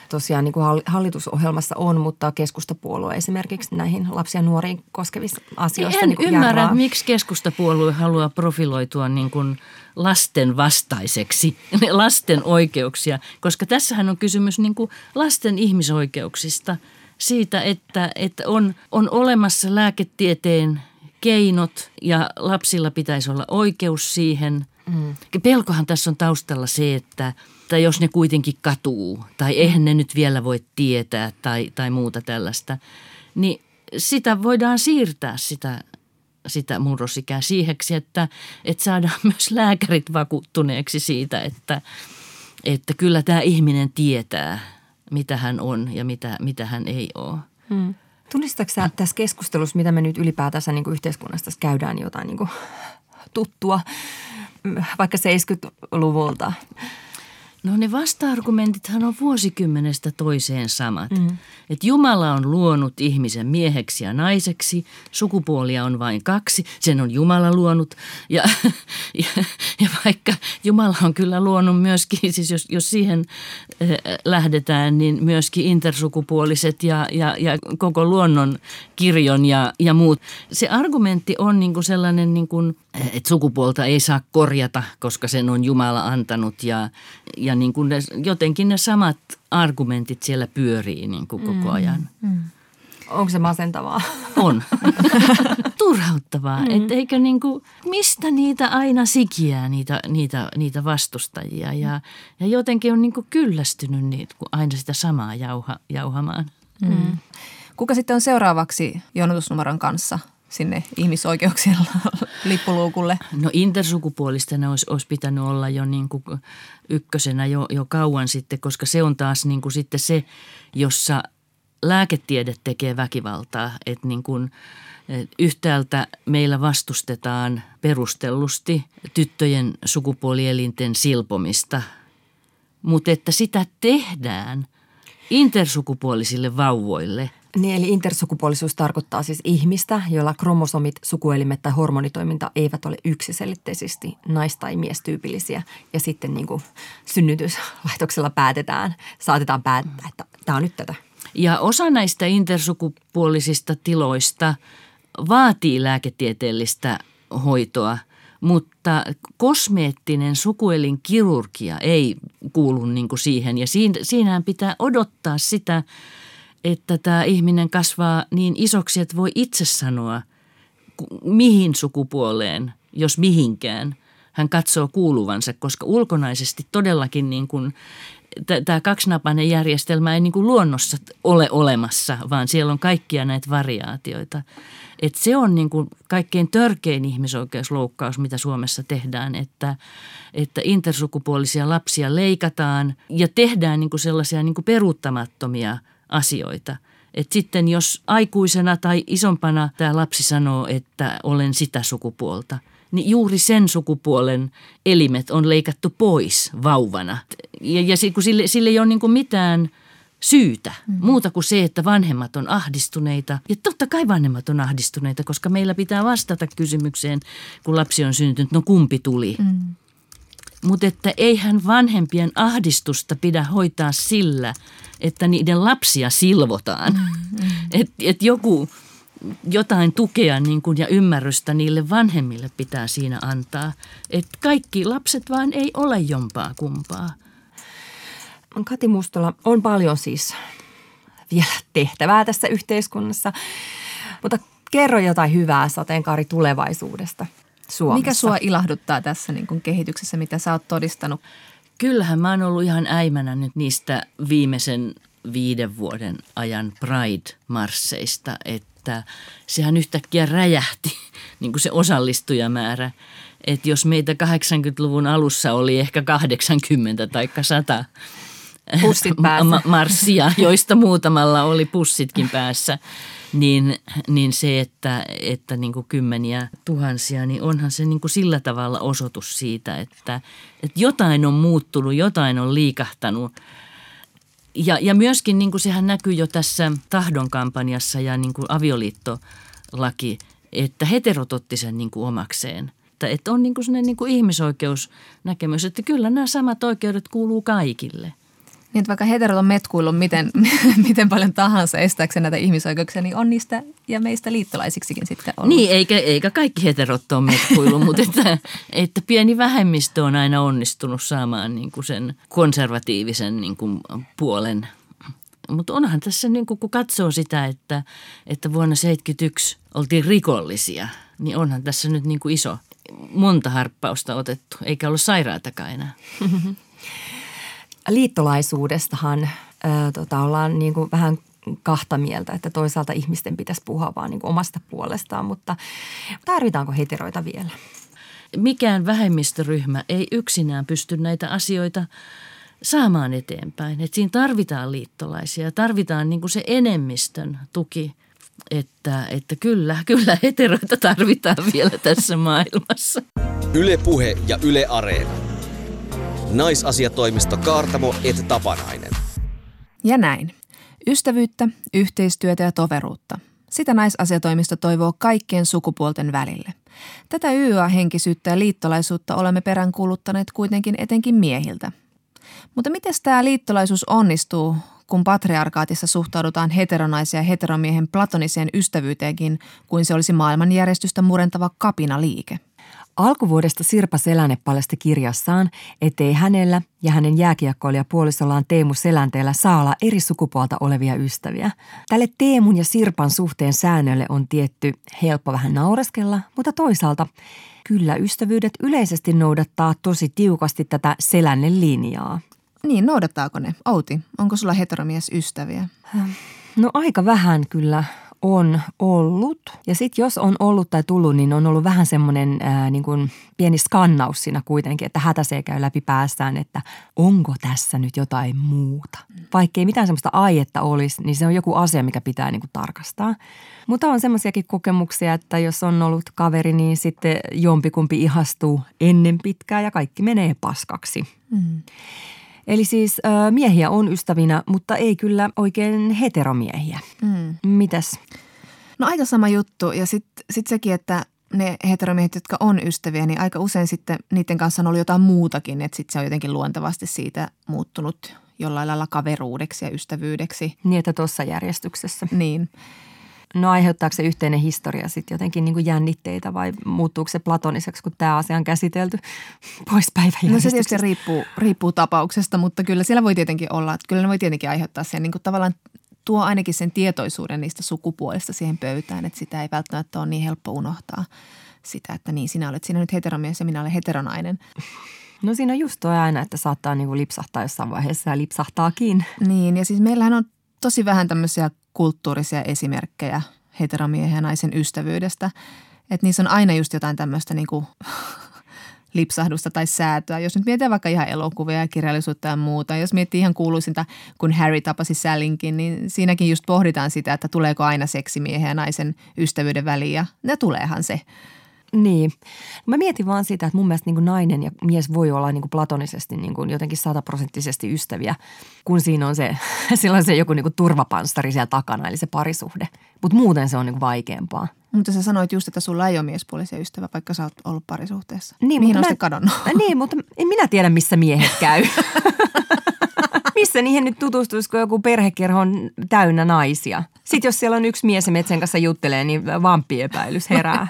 Tosiaan niin kuin hallitusohjelmassa on, mutta keskustapuolue esimerkiksi näihin lapsia ja nuoriin koskevissa asioissa En niin ymmärrä, jarraa. miksi keskustapuolue haluaa profiloitua niin kuin lasten vastaiseksi, lasten oikeuksia, koska tässähän on kysymys niin kuin lasten ihmisoikeuksista – siitä, että, että on, on olemassa lääketieteen keinot ja lapsilla pitäisi olla oikeus siihen. Mm. Pelkohan tässä on taustalla se, että, että jos ne kuitenkin katuu tai eihän ne nyt vielä voi tietää tai, tai muuta tällaista, niin sitä voidaan siirtää sitä, sitä murrosikää siiheksi, että, että saadaan myös lääkärit vakuuttuneeksi siitä, että, että kyllä tämä ihminen tietää, mitä hän on ja mitä, mitä hän ei ole. Hmm. Tunnistatko sä tässä keskustelussa, mitä me nyt ylipäätänsä niin kuin yhteiskunnassa käydään jotain niin tuttua, vaikka 70-luvulta? No ne vasta-argumentithan on vuosikymmenestä toiseen samat. Mm. Että Jumala on luonut ihmisen mieheksi ja naiseksi, sukupuolia on vain kaksi, sen on Jumala luonut. Ja, ja, ja vaikka Jumala on kyllä luonut myöskin, siis jos, jos siihen äh, lähdetään, niin myöskin intersukupuoliset ja, ja, ja koko luonnon kirjon ja, ja muut. Se argumentti on niin kuin sellainen, niin kuin, että sukupuolta ei saa korjata, koska sen on Jumala antanut ja, ja niin kuin ne, jotenkin ne samat argumentit siellä pyörii niin kuin koko mm, ajan. Mm. Onko se masentavaa? On. Turhauttavaa. Mm. Et eikö niin kuin, mistä niitä aina sikiää, niitä, niitä, niitä vastustajia. Ja, ja jotenkin on niin kuin kyllästynyt niitä, kun aina sitä samaa jauha, jauhamaan. Mm. Kuka sitten on seuraavaksi jonotusnumeron kanssa sinne ihmisoikeuksien lippuluukulle? No intersukupuolisten olisi, olisi pitänyt olla jo niin kuin ykkösenä jo, jo kauan sitten, koska se on taas niin kuin sitten se, jossa lääketiede tekee väkivaltaa. Että niin kuin, yhtäältä meillä vastustetaan perustellusti tyttöjen sukupuolielinten silpomista, mutta että sitä tehdään intersukupuolisille vauvoille – niin, eli intersukupuolisuus tarkoittaa siis ihmistä, jolla kromosomit, sukuelimet tai hormonitoiminta eivät ole yksiselitteisesti nais- tai miestyypillisiä. Ja sitten niin kuin synnytyslaitoksella päätetään, saatetaan päättää, että tämä on nyt tätä. Ja osa näistä intersukupuolisista tiloista vaatii lääketieteellistä hoitoa, mutta kosmeettinen sukuelin kirurgia ei kuulu niin kuin siihen. Ja siinähän pitää odottaa sitä – että tämä ihminen kasvaa niin isoksi, että voi itse sanoa, mihin sukupuoleen, jos mihinkään, hän katsoo kuuluvansa, koska ulkonaisesti todellakin niin kuin tämä kaksinapainen järjestelmä ei niin kuin luonnossa ole olemassa, vaan siellä on kaikkia näitä variaatioita. Et se on niin kuin kaikkein törkein ihmisoikeusloukkaus, mitä Suomessa tehdään, että, että intersukupuolisia lapsia leikataan ja tehdään niin kuin sellaisia niin kuin peruuttamattomia – asioita. Et sitten jos aikuisena tai isompana tämä lapsi sanoo, että olen sitä sukupuolta, niin juuri sen sukupuolen elimet on leikattu pois vauvana. Ja, ja kun sille, sille ei ole niin mitään syytä, mm. muuta kuin se, että vanhemmat on ahdistuneita. Ja totta kai vanhemmat on ahdistuneita, koska meillä pitää vastata kysymykseen, kun lapsi on syntynyt, no kumpi tuli. Mm. Mutta että eihän vanhempien ahdistusta pidä hoitaa sillä, että niiden lapsia silvotaan. Mm, mm. Että et joku, jotain tukea niin kuin, ja ymmärrystä niille vanhemmille pitää siinä antaa. Että kaikki lapset vaan ei ole jompaa kumpaa. Kati Mustola, on paljon siis vielä tehtävää tässä yhteiskunnassa, mutta kerro jotain hyvää sateenkaari tulevaisuudesta Suomessa. Mikä sua ilahduttaa tässä niin kuin kehityksessä, mitä sä oot todistanut? Kyllähän mä oon ollut ihan äimänä nyt niistä viimeisen viiden vuoden ajan Pride-marsseista, että sehän yhtäkkiä räjähti niin kuin se osallistujamäärä. Että jos meitä 80-luvun alussa oli ehkä 80 tai 100 pussit päässä. marssia, joista muutamalla oli pussitkin päässä, niin, niin se, että, että niin kuin kymmeniä tuhansia, niin onhan se niin kuin sillä tavalla osoitus siitä, että, että jotain on muuttunut, jotain on liikahtanut. Ja, ja myöskin niin kuin sehän näkyy jo tässä tahdon kampanjassa ja niin kuin avioliittolaki, että heterot otti sen niin kuin omakseen. Että, että on niin kuin sellainen niin kuin ihmisoikeusnäkemys, että kyllä nämä samat oikeudet kuuluu kaikille. Niin, että vaikka heterot on metkuillut miten, miten paljon tahansa estääkseen näitä ihmisoikeuksia, niin on niistä ja meistä liittolaisiksikin sitten ollut. Niin, eikä, eikä kaikki heterot ole metkuillut, mutta että, että pieni vähemmistö on aina onnistunut saamaan niin kuin sen konservatiivisen niin kuin puolen. Mutta onhan tässä, niin kuin, kun katsoo sitä, että, että vuonna 1971 oltiin rikollisia, niin onhan tässä nyt niin kuin iso, monta harppausta otettu, eikä ollut sairaatakaan enää. liittolaisuudestahan ää, tota, ollaan niin kuin vähän kahta mieltä, että toisaalta ihmisten pitäisi puhua vaan niin kuin omasta puolestaan, mutta tarvitaanko heteroita vielä? Mikään vähemmistöryhmä ei yksinään pysty näitä asioita saamaan eteenpäin. Et siinä tarvitaan liittolaisia, tarvitaan niin kuin se enemmistön tuki, että, että kyllä, kyllä heteroita tarvitaan vielä tässä maailmassa. Ylepuhe ja Yle Areena. Naisasiatoimisto Kaartamo et Tapanainen. Ja näin. Ystävyyttä, yhteistyötä ja toveruutta. Sitä naisasiatoimisto toivoo kaikkien sukupuolten välille. Tätä YA-henkisyyttä ja liittolaisuutta olemme peräänkuuluttaneet kuitenkin etenkin miehiltä. Mutta miten tämä liittolaisuus onnistuu, kun patriarkaatissa suhtaudutaan heteronaisia heteromiehen platoniseen ystävyyteenkin, kuin se olisi maailmanjärjestystä murentava kapinaliike? Alkuvuodesta Sirpa Seläne paljasti kirjassaan, ettei hänellä ja hänen jääkiekkoilijapuolisollaan Teemu Selänteellä saa olla eri sukupuolta olevia ystäviä. Tälle Teemun ja Sirpan suhteen säännölle on tietty helppo vähän naureskella, mutta toisaalta kyllä ystävyydet yleisesti noudattaa tosi tiukasti tätä Selännen linjaa. Niin, noudattaako ne? Outi, onko sulla heteromies ystäviä? No aika vähän kyllä on ollut. Ja sitten jos on ollut tai tullut, niin on ollut vähän semmoinen ää, niin kuin pieni skannaus siinä kuitenkin, että hätäsee käy läpi päässään, että onko tässä nyt jotain muuta. Vaikka ei mitään semmoista aietta olisi, niin se on joku asia, mikä pitää niin kuin tarkastaa. Mutta on semmoisiakin kokemuksia, että jos on ollut kaveri, niin sitten jompikumpi ihastuu ennen pitkää ja kaikki menee paskaksi. Mm. Eli siis ö, miehiä on ystävinä, mutta ei kyllä oikein heteromiehiä. Mm. Mitäs? No aika sama juttu ja sitten sit sekin, että ne heteromiehet, jotka on ystäviä, niin aika usein sitten niiden kanssa on ollut jotain muutakin, että sitten se on jotenkin luontevasti siitä muuttunut jollain lailla kaveruudeksi ja ystävyydeksi. Niin, että tuossa järjestyksessä. Niin. No aiheuttaako se yhteinen historia sitten jotenkin niin kuin jännitteitä vai muuttuuko se platoniseksi, kun tämä asia on käsitelty pois päiväjärjestyksestä? No se tietysti riippuu, riippuu tapauksesta, mutta kyllä siellä voi tietenkin olla, että kyllä ne voi tietenkin aiheuttaa sen niin kuin tavallaan tuo ainakin sen tietoisuuden niistä sukupuolista siihen pöytään, että sitä ei välttämättä ole niin helppo unohtaa sitä, että niin sinä olet siinä nyt heteromies ja minä olen heteronainen. No siinä on just toi aina, että saattaa niin kuin lipsahtaa jossain vaiheessa ja lipsahtaakin. Niin ja siis meillähän on tosi vähän tämmöisiä kulttuurisia esimerkkejä heteromiehen ja naisen ystävyydestä. Että niissä on aina just jotain tämmöistä niin kuin lipsahdusta tai säätöä. Jos nyt mietitään vaikka ihan elokuvia ja kirjallisuutta ja muuta. Jos miettii ihan kuuluisinta, kun Harry tapasi Sallinkin, niin siinäkin just pohditaan sitä, että tuleeko aina seksimiehen ja naisen ystävyyden väliin ja ne tuleehan se. Niin. Mä mietin vaan sitä, että mun mielestä niin nainen ja mies voi olla niin platonisesti niin kuin jotenkin sataprosenttisesti ystäviä, kun siinä on se, silloin se joku niin turvapanssari siellä takana, eli se parisuhde. Mutta muuten se on niin vaikeampaa. Mutta sä sanoit just, että sulla ei ole miespuolisia ystävä, vaikka sä oot ollut parisuhteessa. Niin, Mihin on mä, se kadonnut? Niin, mutta en minä tiedä, missä miehet käy. missä niihin nyt tutustuisi, kun joku perhekerho on täynnä naisia. Sitten jos siellä on yksi mies ja metsen kanssa juttelee, niin vamppiepäilys herää.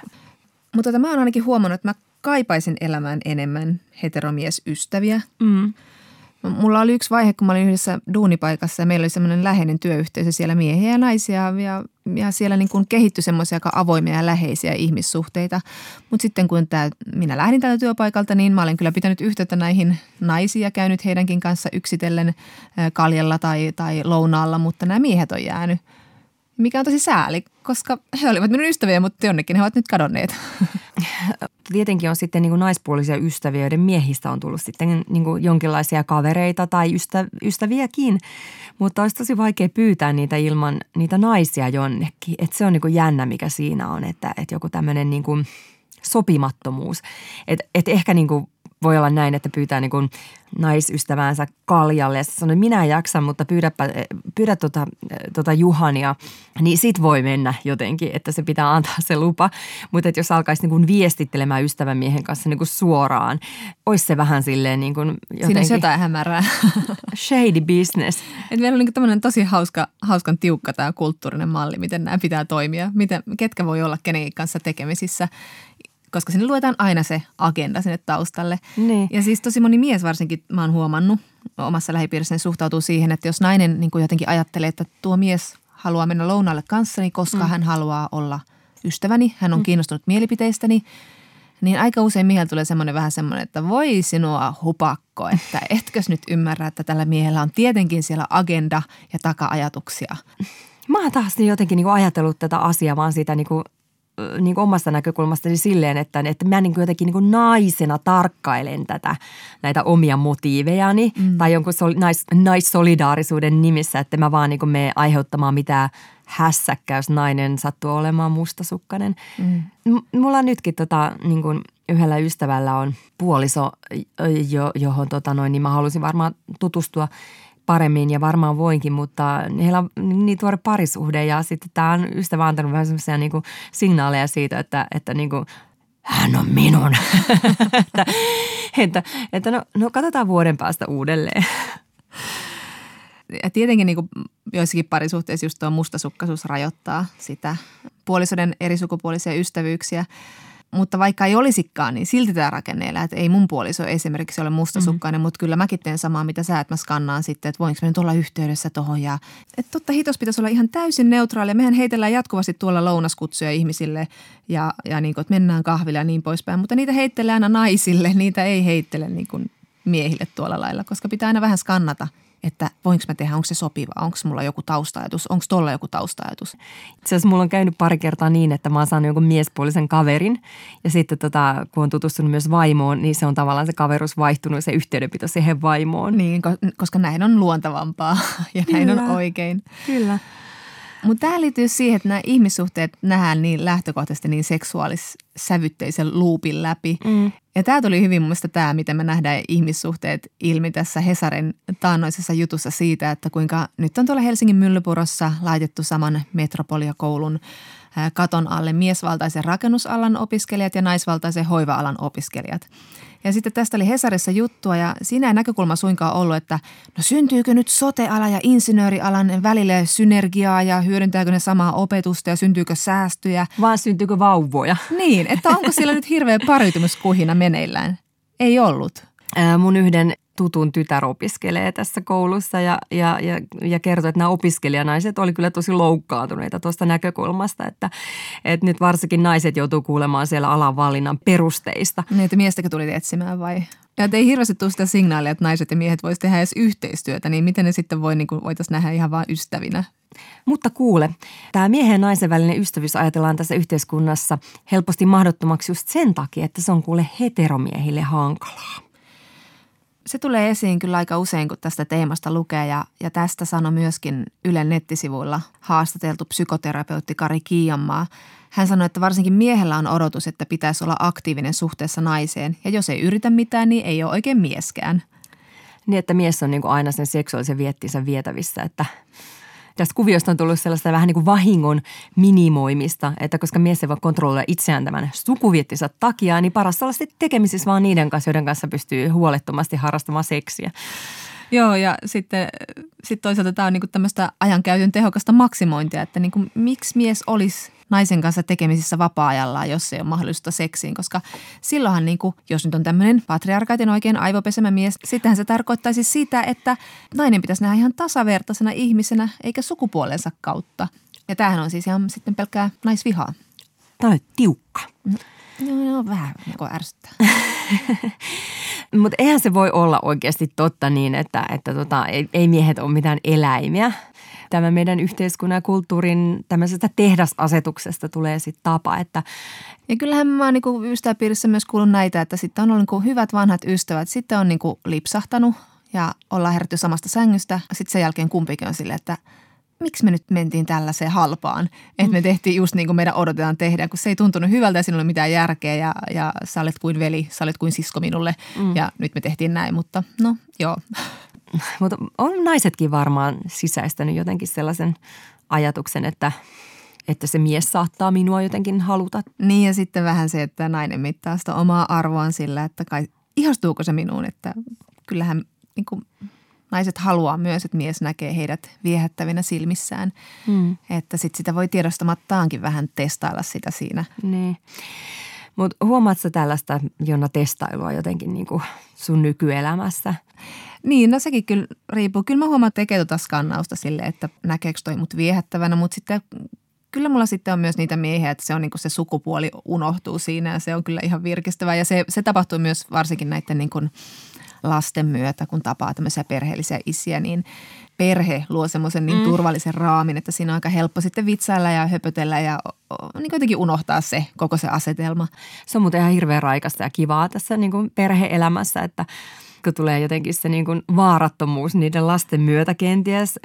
Mutta tota, mä oon ainakin huomannut, että mä kaipaisin elämään enemmän heteromiesystäviä. Mm. Mulla oli yksi vaihe, kun mä olin yhdessä duunipaikassa ja meillä oli semmoinen läheinen työyhteisö siellä miehiä ja naisia ja, ja siellä niin kuin kehittyi semmoisia aika avoimia ja läheisiä ihmissuhteita. Mutta sitten kun tää, minä lähdin tältä työpaikalta, niin mä olen kyllä pitänyt yhteyttä näihin naisiin ja käynyt heidänkin kanssa yksitellen kaljalla tai, tai lounaalla, mutta nämä miehet on jäänyt – mikä on tosi sääli, koska he olivat minun ystäviä, mutta jonnekin he ovat nyt kadonneet. Tietenkin on sitten niin kuin naispuolisia ystäviä, joiden miehistä on tullut sitten niin kuin jonkinlaisia kavereita tai ystä, ystäviäkin. Mutta olisi tosi vaikea pyytää niitä ilman niitä naisia jonnekin. Et se on niin kuin jännä, mikä siinä on, että, että joku tämmöinen niin sopimattomuus. Että et ehkä niin kuin voi olla näin, että pyytää niin kuin naisystäväänsä kaljalle ja sanoo, että minä en jaksa, mutta pyydäpä, pyydä tota, tota Juhania, niin sit voi mennä jotenkin, että se pitää antaa se lupa. Mutta että jos alkaisi niin kuin viestittelemään ystävän miehen kanssa niin kuin suoraan, olisi se vähän silleen niin kuin jotenkin... Siinä jotain hämärää. Shady business. Et meillä on niin tämmöinen tosi hauska, hauskan tiukka tämä kulttuurinen malli, miten nämä pitää toimia, miten, ketkä voi olla kenenkin kanssa tekemisissä koska sinne luetaan aina se agenda sinne taustalle. Niin. Ja siis tosi moni mies varsinkin mä oon huomannut omassa lähipiirissäni suhtautuu siihen, että jos nainen niin kuin jotenkin ajattelee, että tuo mise haluaa mennä lounaalle kanssani, koska mm. hän haluaa olla ystäväni, hän on mm. kiinnostunut mielipiteistäni, niin aika usein miehellä tulee semmoinen vähän semmoinen, että voi sinua hupakko, että etkös nyt ymmärrä, että tällä miehellä on tietenkin siellä agenda ja taka-ajatuksia. Mä oon taas jotenkin niin ajatellut tätä asiaa vaan siitä niin kuin niin kuin omasta näkökulmastani silleen, että, että mä niin kuin jotenkin niin kuin naisena tarkkailen tätä, näitä omia motiivejani mm. tai jonkun sol, nais, naissolidaarisuuden nimissä, että mä vaan niin kuin mene aiheuttamaan mitään hässäkkää, jos nainen sattuu olemaan mustasukkainen. Mm. M- mulla nytkin tota, niin kuin yhdellä ystävällä on puoliso, jo, johon tota noin, niin mä halusin varmaan tutustua – paremmin ja varmaan voinkin, mutta heillä on niin tuore parisuhde ja sitten tämä on ystävä antanut vähän semmoisia niin signaaleja siitä, että, että niin kuin, hän on minun. että, että, että no, no katsotaan vuoden päästä uudelleen. Ja tietenkin niin kuin joissakin parisuhteissa just tuo mustasukkaisuus rajoittaa sitä puolisoiden erisukupuolisia ystävyyksiä – mutta vaikka ei olisikaan, niin silti tämä rakenne elää. Että ei mun puoliso esimerkiksi ole mustasukkainen, mm-hmm. mutta kyllä mäkin teen samaa, mitä sä, että mä skannaan sitten, että voinko mä nyt olla yhteydessä tuohon. Ja, että totta hitos pitäisi olla ihan täysin neutraali. Mehän heitellään jatkuvasti tuolla lounaskutsuja ihmisille ja, ja niin kuin, että mennään kahville ja niin poispäin. Mutta niitä heittelee aina naisille, niitä ei heittele niin kuin miehille tuolla lailla, koska pitää aina vähän skannata – että voinko mä tehdä, onko se sopiva, onko mulla joku taustajatus, onko tuolla joku taustajatus. Itse asiassa mulla on käynyt pari kertaa niin, että mä oon saanut jonkun miespuolisen kaverin ja sitten tota, kun on tutustunut myös vaimoon, niin se on tavallaan se kaverus vaihtunut se yhteydenpito siihen vaimoon. Niin, koska näin on luontavampaa ja näin Kyllä. on oikein. Kyllä. Mutta tämä liittyy siihen, että nämä ihmissuhteet nähdään niin lähtökohtaisesti niin seksuaalis-sävytteisen luupin läpi. Mm. Ja tämä tuli hyvin mun tämä, miten me nähdään ihmissuhteet ilmi tässä Hesarin taannoisessa jutussa siitä, että kuinka nyt on tuolla Helsingin Myllypurossa laitettu saman metropoliakoulun katon alle miesvaltaisen rakennusalan opiskelijat ja naisvaltaisen hoiva-alan opiskelijat. Ja sitten tästä oli Hesarissa juttua ja siinä ei näkökulma suinkaan ollut, että no syntyykö nyt soteala ja insinöörialan välille synergiaa ja hyödyntääkö ne samaa opetusta ja syntyykö säästöjä. Vaan syntyykö vauvoja. Niin, että onko siellä nyt hirveä pariutumiskuhina meneillään. Ei ollut. Ää, mun yhden tutun tytär opiskelee tässä koulussa ja, ja, ja, ja kertoi, että nämä opiskelijanaiset oli kyllä tosi loukkaantuneita tuosta näkökulmasta, että, että nyt varsinkin naiset joutuu kuulemaan siellä alan valinnan perusteista. Niin, että miestäkö tuli etsimään vai? Ja ei hirveästi tule sitä signaalia, että naiset ja miehet voisivat tehdä edes yhteistyötä, niin miten ne sitten voi, niin kuin voitaisiin nähdä ihan vain ystävinä? Mutta kuule, tämä miehen ja naisen välinen ystävyys ajatellaan tässä yhteiskunnassa helposti mahdottomaksi just sen takia, että se on kuule heteromiehille hankalaa. Se tulee esiin kyllä aika usein, kun tästä teemasta lukee ja, ja tästä sanoi myöskin Ylen nettisivuilla haastateltu psykoterapeutti Kari Kiianmaa. Hän sanoi, että varsinkin miehellä on odotus, että pitäisi olla aktiivinen suhteessa naiseen ja jos ei yritä mitään, niin ei ole oikein mieskään. Niin, että mies on niin kuin aina sen seksuaalisen viettinsä vietävissä, että tästä kuviosta on tullut sellaista vähän niin kuin vahingon minimoimista, että koska mies ei voi kontrolloida itseään tämän sukuviettinsä takia, niin paras olla sitten tekemisissä vaan niiden kanssa, joiden kanssa pystyy huolettomasti harrastamaan seksiä. Joo, ja sitten sit toisaalta tämä on niinku tämmöistä ajankäytön tehokasta maksimointia, että niinku, miksi mies olisi naisen kanssa tekemisissä vapaa-ajallaan, jos ei ole mahdollista seksiin, koska silloinhan niinku, jos nyt on tämmöinen patriarkaatin oikein aivopesemä mies, sittenhän se tarkoittaisi sitä, että nainen pitäisi nähdä ihan tasavertaisena ihmisenä eikä sukupuolensa kautta. Ja tämähän on siis ihan sitten pelkkää naisvihaa. Tämä on tiukka. No, no vähän niin ärsyttää. Mutta eihän se voi olla oikeasti totta niin, että, että tota, ei, ei miehet ole mitään eläimiä. Tämä meidän yhteiskunnan ja kulttuurin tämmöisestä tehdasasetuksesta tulee sitten tapa, että ja kyllähän mä oon niinku ystäväpiirissä myös kuullut näitä, että sitten on ollut niinku hyvät vanhat ystävät. Sitten on niinku lipsahtanut ja ollaan herätty samasta sängystä. Sitten sen jälkeen kumpikin on silleen, että – miksi me nyt mentiin tällaiseen halpaan, että me mm. tehtiin just niin kuin meidän odotetaan tehdä, kun se ei tuntunut hyvältä ja ole mitään järkeä ja, ja sä olet kuin veli, sä olet kuin sisko minulle mm. ja nyt me tehtiin näin, mutta no joo. Mutta on naisetkin varmaan sisäistänyt jotenkin sellaisen ajatuksen, että, että se mies saattaa minua jotenkin haluta. Niin ja sitten vähän se, että nainen mittaa sitä omaa arvoaan sillä, että kai ihastuuko se minuun, että kyllähän niin kuin naiset haluaa myös, että mies näkee heidät viehättävinä silmissään. Mm. Että sit sitä voi tiedostamattaankin vähän testailla sitä siinä. Niin. Mutta huomaatko tällaista, Jonna, testailua jotenkin niin kuin sun nykyelämässä? Niin, no sekin kyllä riippuu. Kyllä mä huomaan, tekee tuota skannausta sille, että näkeekö toi mut viehättävänä, mutta sitten kyllä mulla sitten on myös niitä miehiä, että se on niin kuin se sukupuoli unohtuu siinä ja se on kyllä ihan virkistävää. Ja se, se tapahtuu myös varsinkin näiden niin kuin – lasten myötä, kun tapaa tämmöisiä perheellisiä isiä, niin perhe luo semmoisen niin mm. turvallisen raamin, että siinä on aika helppo sitten vitsailla ja höpötellä ja niin jotenkin unohtaa se koko se asetelma. Se on muuten ihan hirveän raikasta ja kivaa tässä niin kuin perhe-elämässä, että kun tulee jotenkin se niin kuin vaarattomuus niiden lasten myötä kenties.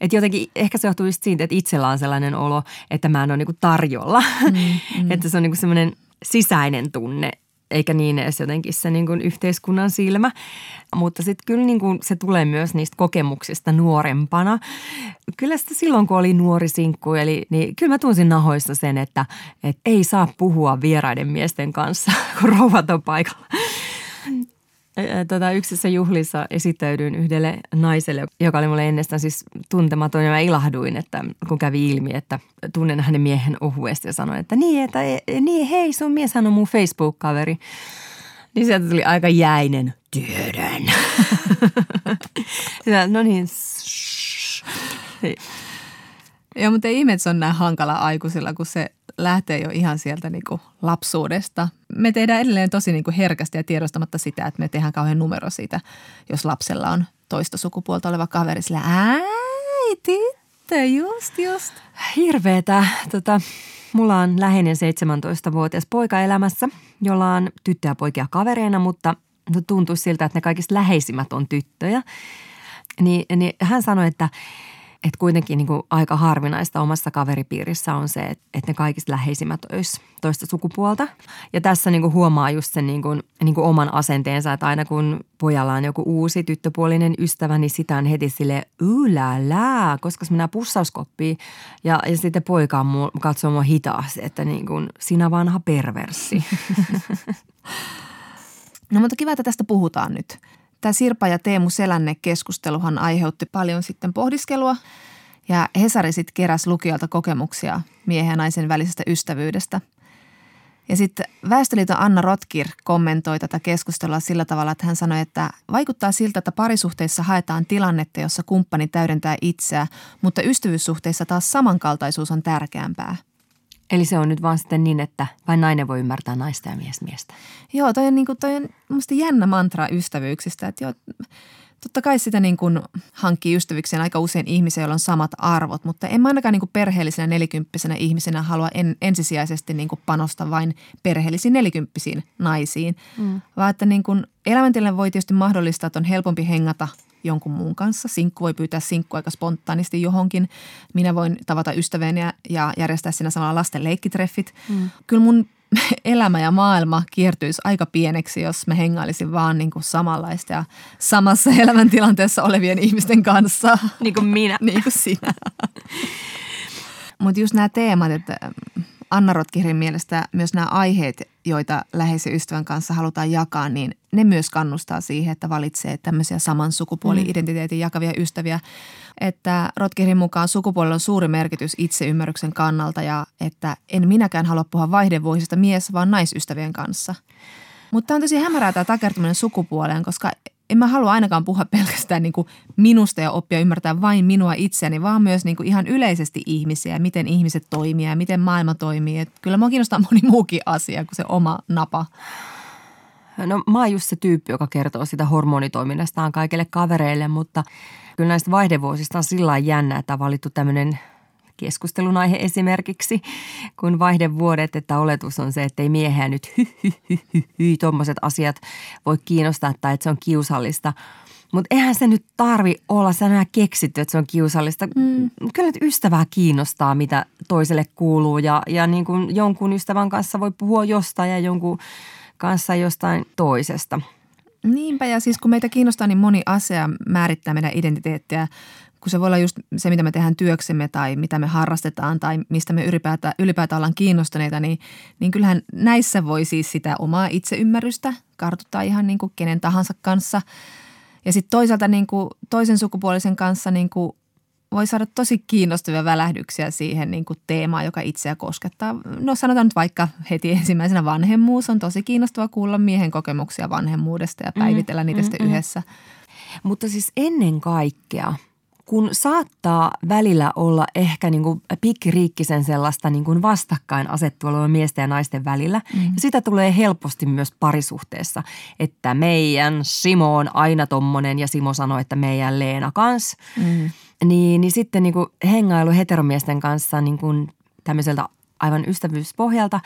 Että jotenkin ehkä se johtuu just siitä, että itsellä on sellainen olo, että mä en ole niin kuin tarjolla. Mm, mm. että se on niin kuin semmoinen sisäinen tunne, eikä niin edes jotenkin se niin kuin yhteiskunnan silmä. Mutta sitten kyllä niin kuin se tulee myös niistä kokemuksista nuorempana. Kyllä sitä silloin, kun oli nuori sinkku, eli, niin kyllä mä tunsin nahoissa sen, että, että ei saa puhua vieraiden miesten kanssa, kun rouvat on paikalla tota, yksissä juhlissa esittäydyin yhdelle naiselle, joka oli mulle ennestään siis tuntematon ja mä ilahduin, että kun kävi ilmi, että tunnen hänen miehen ohuesti ja sanoin, että niin, että niin, hei sun mieshän on mun Facebook-kaveri. Niin sieltä tuli aika jäinen, tiedän. no niin, Joo, mutta ei ihme, että se on näin hankala aikuisilla, kun se lähtee jo ihan sieltä niin kuin lapsuudesta. Me tehdään edelleen tosi niin kuin herkästi ja tiedostamatta sitä, että me tehdään kauhean numero siitä, jos lapsella on toista sukupuolta oleva kaveri. Sillä äi, tyttö, just, just. Hirveetä. Tota, mulla on läheinen 17-vuotias poika elämässä, jolla on tyttöjä poikia kavereina, mutta tuntuu siltä, että ne kaikista läheisimmät on tyttöjä. Niin, niin hän sanoi, että että kuitenkin niin kuin aika harvinaista omassa kaveripiirissä on se, että, että ne kaikista läheisimmät olisi toista sukupuolta. Ja tässä niin kuin huomaa just sen niin kuin, niin kuin oman asenteensa, että aina kun pojalla on joku uusi tyttöpuolinen ystävä, niin sitä on heti sille ylälää, koska se mennään pussauskoppiin. Ja, ja sitten poika on katsoo mua hitaasti, että niin kuin, sinä vanha perverssi. No mutta kiva, että tästä puhutaan nyt. Tämä Sirpa ja Teemu Selänne keskusteluhan aiheutti paljon sitten pohdiskelua ja Hesari sitten keräsi lukijoilta kokemuksia miehen ja naisen välisestä ystävyydestä. Ja sitten Väestöliiton Anna Rotkir kommentoi tätä keskustelua sillä tavalla, että hän sanoi, että vaikuttaa siltä, että parisuhteissa haetaan tilannetta, jossa kumppani täydentää itseä, mutta ystävyyssuhteissa taas samankaltaisuus on tärkeämpää. Eli se on nyt vaan sitten niin, että vain nainen voi ymmärtää naista ja mies miestä. Joo, toi on, niin kuin, toi on musta jännä mantra ystävyyksistä, että joo, totta kai sitä niin kuin hankkii ystävykseen aika usein ihmisiä, joilla on samat arvot, mutta en mä ainakaan niin kuin perheellisenä nelikymppisenä ihmisenä halua en, ensisijaisesti niin kuin panostaa vain perheellisiin nelikymppisiin naisiin, mm. vaan että niin kuin elämäntilanne voi tietysti mahdollistaa, että on helpompi hengata jonkun muun kanssa. Sinkku voi pyytää sinkku aika spontaanisti johonkin. Minä voin tavata ystäviä ja järjestää siinä samalla lasten leikkitreffit. Mm. Kyllä mun elämä ja maailma kiertyisi aika pieneksi, jos mä hengailisin vaan niin kuin samanlaista ja samassa elämäntilanteessa olevien ihmisten kanssa. Niin kuin minä. niin kuin sinä. Mutta just nämä teemat, että Anna Rotkirin mielestä myös nämä aiheet, joita läheisen ystävän kanssa halutaan jakaa, niin ne myös kannustaa siihen, että valitsee tämmöisiä saman sukupuoli-identiteetin jakavia ystäviä. Että Rotkirin mukaan sukupuolella on suuri merkitys itseymmärryksen kannalta ja että en minäkään halua puhua vaihdevuosista mies, vaan naisystävien kanssa. Mutta on tosi hämärää tämä takertuminen sukupuoleen, koska en mä halua ainakaan puhua pelkästään niin kuin minusta ja oppia ymmärtää vain minua itseäni, vaan myös niin kuin ihan yleisesti ihmisiä, miten ihmiset toimii ja miten maailma toimii. Et kyllä mua kiinnostaa moni muukin asia kuin se oma napa. No mä oon just se tyyppi, joka kertoo sitä hormonitoiminnastaan kaikille kavereille, mutta kyllä näistä vaihdevuosista on sillä jännä, että on valittu tämmöinen keskustelun aihe esimerkiksi, kun vaihdevuodet, että oletus on se, että ei mieheä nyt hy, hy, hy, hy, hy tuommoiset asiat voi kiinnostaa tai että se on kiusallista. Mutta eihän se nyt tarvi olla sanaa keksitty, että se on kiusallista. Mm. Kyllä nyt ystävää kiinnostaa, mitä toiselle kuuluu ja, ja niin kuin jonkun ystävän kanssa voi puhua jostain ja jonkun kanssa jostain toisesta. Niinpä ja siis kun meitä kiinnostaa niin moni asia määrittää meidän identiteettiä, kun se voi olla just se, mitä me tehdään työksemme tai mitä me harrastetaan tai mistä me ylipäätään, ylipäätään ollaan kiinnostuneita, niin, niin kyllähän näissä voi siis sitä omaa itseymmärrystä kartuttaa ihan niin kuin kenen tahansa kanssa. Ja sitten toisaalta niin kuin toisen sukupuolisen kanssa niin kuin voi saada tosi kiinnostavia välähdyksiä siihen niin kuin teemaan, joka itseä koskettaa. No sanotaan nyt vaikka heti ensimmäisenä vanhemmuus. On tosi kiinnostava kuulla miehen kokemuksia vanhemmuudesta ja päivitellä mm, niitä mm, sitten mm. yhdessä. Mutta siis ennen kaikkea – kun saattaa välillä olla ehkä niin kuin pikkiriikkisen sellaista niin kuin vastakkainasettelua miesten ja naisten välillä. Mm. Ja sitä tulee helposti myös parisuhteessa, että meidän Simo on aina tommonen ja Simo sanoi, että meidän Leena kans. Mm. Niin, niin sitten niin kuin hengailu heteromiesten kanssa niin kuin tämmöiseltä aivan ystävyyspohjalta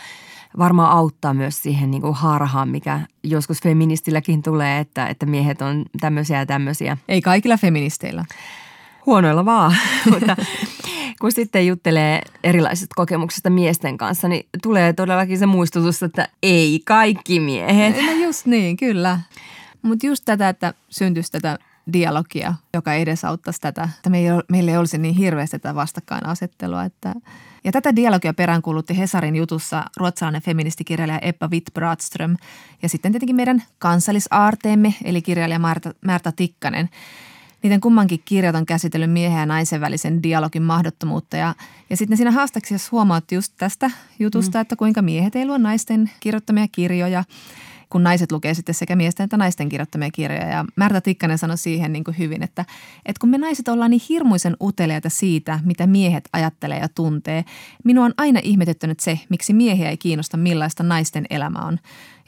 varmaan auttaa myös siihen niin kuin harhaan, mikä joskus feministilläkin tulee, että, että miehet on tämmöisiä ja tämmöisiä. Ei kaikilla feministeillä huonoilla vaan. Mutta kun sitten juttelee erilaisista kokemuksista miesten kanssa, niin tulee todellakin se muistutus, että ei kaikki miehet. No just niin, kyllä. Mutta just tätä, että syntyisi tätä dialogia, joka edesauttaisi tätä, että meillä ei olisi niin hirveästi tätä vastakkainasettelua. Että, ja tätä dialogia peräänkuulutti Hesarin jutussa ruotsalainen feministikirjailija Eppa Witt-Bradström ja sitten tietenkin meidän kansallisaarteemme, eli kirjailija Marta, Märta Tikkanen – niiden kummankin kirjat on käsitellyt miehen ja naisen välisen dialogin mahdottomuutta. Ja, ja sitten siinä haastaksessa huomaat just tästä jutusta, mm. että kuinka miehet ei luo naisten kirjoittamia kirjoja – kun naiset lukee sitten sekä miesten että naisten kirjoittamia kirjoja. Ja Märta Tikkanen sanoi siihen niin kuin hyvin, että, että kun me naiset ollaan niin hirmuisen uteliaita siitä, mitä miehet ajattelee ja tuntee, minua on aina ihmetyttänyt se, miksi miehiä ei kiinnosta millaista naisten elämä on.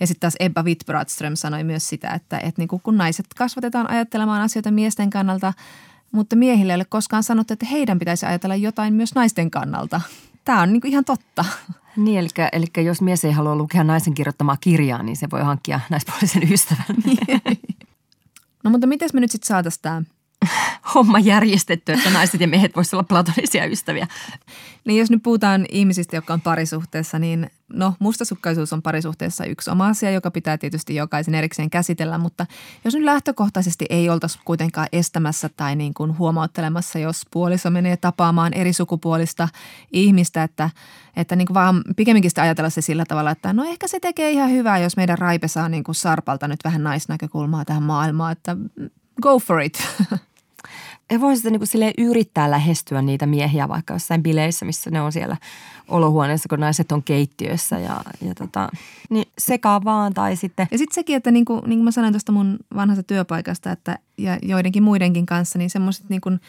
Ja sitten taas Ebba Wittbradström sanoi myös sitä, että, että niin kuin kun naiset kasvatetaan ajattelemaan asioita miesten kannalta, mutta miehille ei ole koskaan sanottu, että heidän pitäisi ajatella jotain myös naisten kannalta. Tämä on niin kuin ihan totta. Niin, eli, eli jos mies ei halua lukea naisen kirjoittamaa kirjaa, niin se voi hankkia naispuolisen ystävän. no mutta miten me nyt sitten saataisiin tämä homma järjestetty, että naiset ja miehet voisivat olla platonisia ystäviä. Niin jos nyt puhutaan ihmisistä, jotka on parisuhteessa, niin no mustasukkaisuus on parisuhteessa yksi oma asia, joka pitää tietysti jokaisen erikseen käsitellä, mutta jos nyt lähtökohtaisesti ei oltaisi kuitenkaan estämässä tai niin kuin huomauttelemassa, jos puoliso menee tapaamaan eri sukupuolista ihmistä, että, että niin kuin vaan pikemminkin sitä ajatella se sillä tavalla, että no ehkä se tekee ihan hyvää, jos meidän raipe saa niin kuin sarpalta nyt vähän naisnäkökulmaa tähän maailmaan, että go for it. Ja voi sitten niin yrittää lähestyä niitä miehiä vaikka jossain bileissä, missä ne on siellä olohuoneessa, kun naiset on keittiössä ja, ja tota, niin sekaa vaan tai sitten. Ja sitten sekin, että niin kuin, niin kuin mä sanoin tuosta mun vanhasta työpaikasta, että ja joidenkin muidenkin kanssa, niin semmoiset niin kuin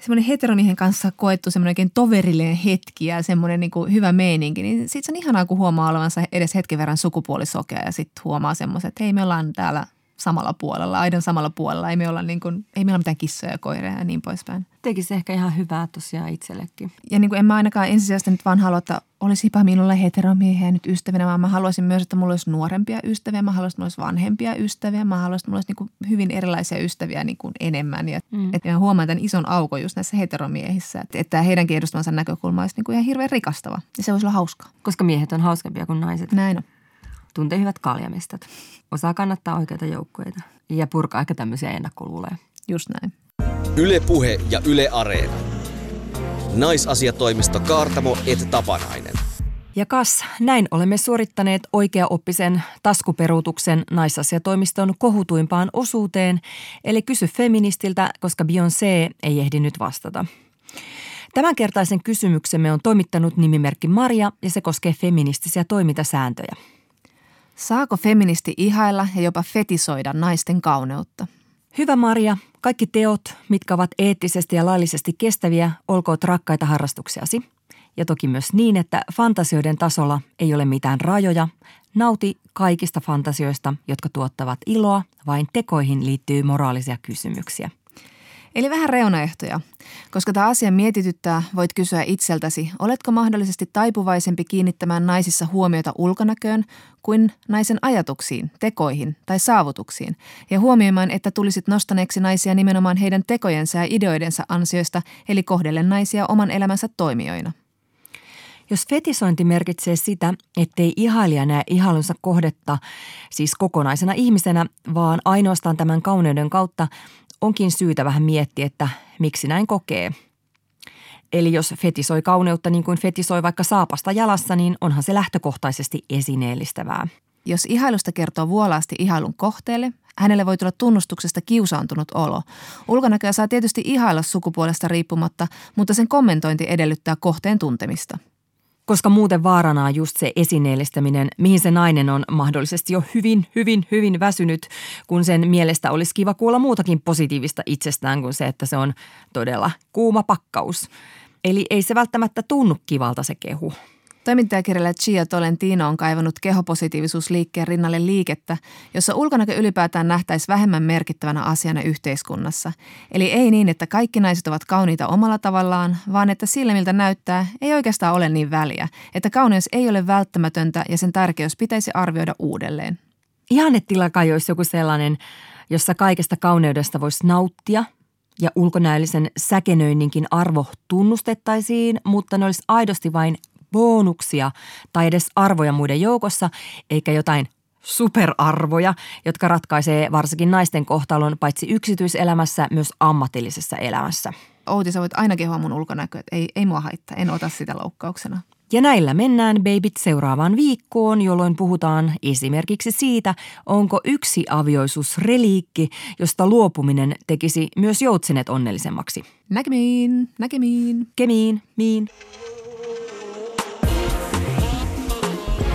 semmoinen heteromiehen kanssa koettu semmoinen oikein toverillinen hetki ja semmoinen niin kuin hyvä meininki, niin sitten se on ihanaa, kun huomaa olevansa edes hetken verran sukupuolisokea ja sitten huomaa semmoiset, että hei me ollaan täällä samalla puolella, aidan samalla puolella. Ei me olla niin kuin, ei meillä ole mitään kissoja ja koiria ja niin poispäin. Tekisi ehkä ihan hyvää tosiaan itsellekin. Ja niin kuin en mä ainakaan ensisijaisesti nyt vaan halua, että olisipa minulla heteromiehiä nyt ystävinä, vaan mä haluaisin myös, että mulla olisi nuorempia ystäviä, mä haluaisin, että mulla olisi vanhempia ystäviä, mä haluaisin, että mulla olisi niin kuin hyvin erilaisia ystäviä niin kuin enemmän. Ja mm. että mä huomaan tämän ison aukon just näissä heteromiehissä, että, että heidänkin edustamansa näkökulma olisi niin kuin ihan hirveän rikastava. Ja se voisi olla hauskaa. Koska miehet on hauskempia kuin naiset. Näin on. Tuntee hyvät kaljamestat. Osaa kannattaa oikeita joukkueita ja purkaa ehkä tämmöisiä ennakkoluuleja. Just näin. Yle Puhe ja Yle Areena. Naisasiatoimisto Kaartamo et Tapanainen. Ja kas, näin olemme suorittaneet oikeaoppisen taskuperuutuksen naisasiatoimiston kohutuimpaan osuuteen, eli kysy feministiltä, koska Beyoncé ei ehdi nyt vastata. Tämänkertaisen kysymyksemme on toimittanut nimimerkki Maria ja se koskee feministisiä toimintasääntöjä. Saako feministi ihailla ja jopa fetisoida naisten kauneutta? Hyvä Maria, kaikki teot, mitkä ovat eettisesti ja laillisesti kestäviä, olkoot rakkaita harrastuksiasi. Ja toki myös niin, että fantasioiden tasolla ei ole mitään rajoja. Nauti kaikista fantasioista, jotka tuottavat iloa, vain tekoihin liittyy moraalisia kysymyksiä – Eli vähän reunaehtoja. Koska tämä asia mietityttää, voit kysyä itseltäsi, oletko mahdollisesti taipuvaisempi kiinnittämään naisissa huomiota ulkonäköön kuin naisen ajatuksiin, tekoihin tai saavutuksiin, ja huomioimaan, että tulisit nostaneeksi naisia nimenomaan heidän tekojensa ja ideoidensa ansioista, eli kohdellen naisia oman elämänsä toimijoina. Jos fetisointi merkitsee sitä, ettei ihailija näe ihailunsa kohdetta, siis kokonaisena ihmisenä, vaan ainoastaan tämän kauneuden kautta, onkin syytä vähän miettiä, että miksi näin kokee. Eli jos fetisoi kauneutta niin kuin fetisoi vaikka saapasta jalassa, niin onhan se lähtökohtaisesti esineellistävää. Jos ihailusta kertoo vuolaasti ihailun kohteelle, hänelle voi tulla tunnustuksesta kiusaantunut olo. Ulkonäköä saa tietysti ihailla sukupuolesta riippumatta, mutta sen kommentointi edellyttää kohteen tuntemista – koska muuten vaarana on just se esineellistäminen, mihin se nainen on mahdollisesti jo hyvin, hyvin, hyvin väsynyt, kun sen mielestä olisi kiva kuulla muutakin positiivista itsestään kuin se, että se on todella kuuma pakkaus. Eli ei se välttämättä tunnu kivalta se kehu. Toimittajakirjailija Chia Tolentino on kaivannut kehopositiivisuusliikkeen rinnalle liikettä, jossa ulkonäkö ylipäätään nähtäisi vähemmän merkittävänä asiana yhteiskunnassa. Eli ei niin, että kaikki naiset ovat kauniita omalla tavallaan, vaan että sillä miltä näyttää ei oikeastaan ole niin väliä, että kauneus ei ole välttämätöntä ja sen tärkeys pitäisi arvioida uudelleen. Ihannetila olisi joku sellainen, jossa kaikesta kauneudesta voisi nauttia ja ulkonäöllisen säkenöinninkin arvo tunnustettaisiin, mutta ne olisi aidosti vain bonuksia tai edes arvoja muiden joukossa, eikä jotain superarvoja, jotka ratkaisee varsinkin naisten kohtalon paitsi yksityiselämässä myös ammatillisessa elämässä. Outi, sä voit aina kehua mun ulkonäköä, että ei, ei mua haittaa, en ota sitä loukkauksena. Ja näillä mennään babit seuraavaan viikkoon, jolloin puhutaan esimerkiksi siitä, onko yksi avioisuus reliikki, josta luopuminen tekisi myös joutsenet onnellisemmaksi. Näkemiin, näkemiin. Kemiin, miin.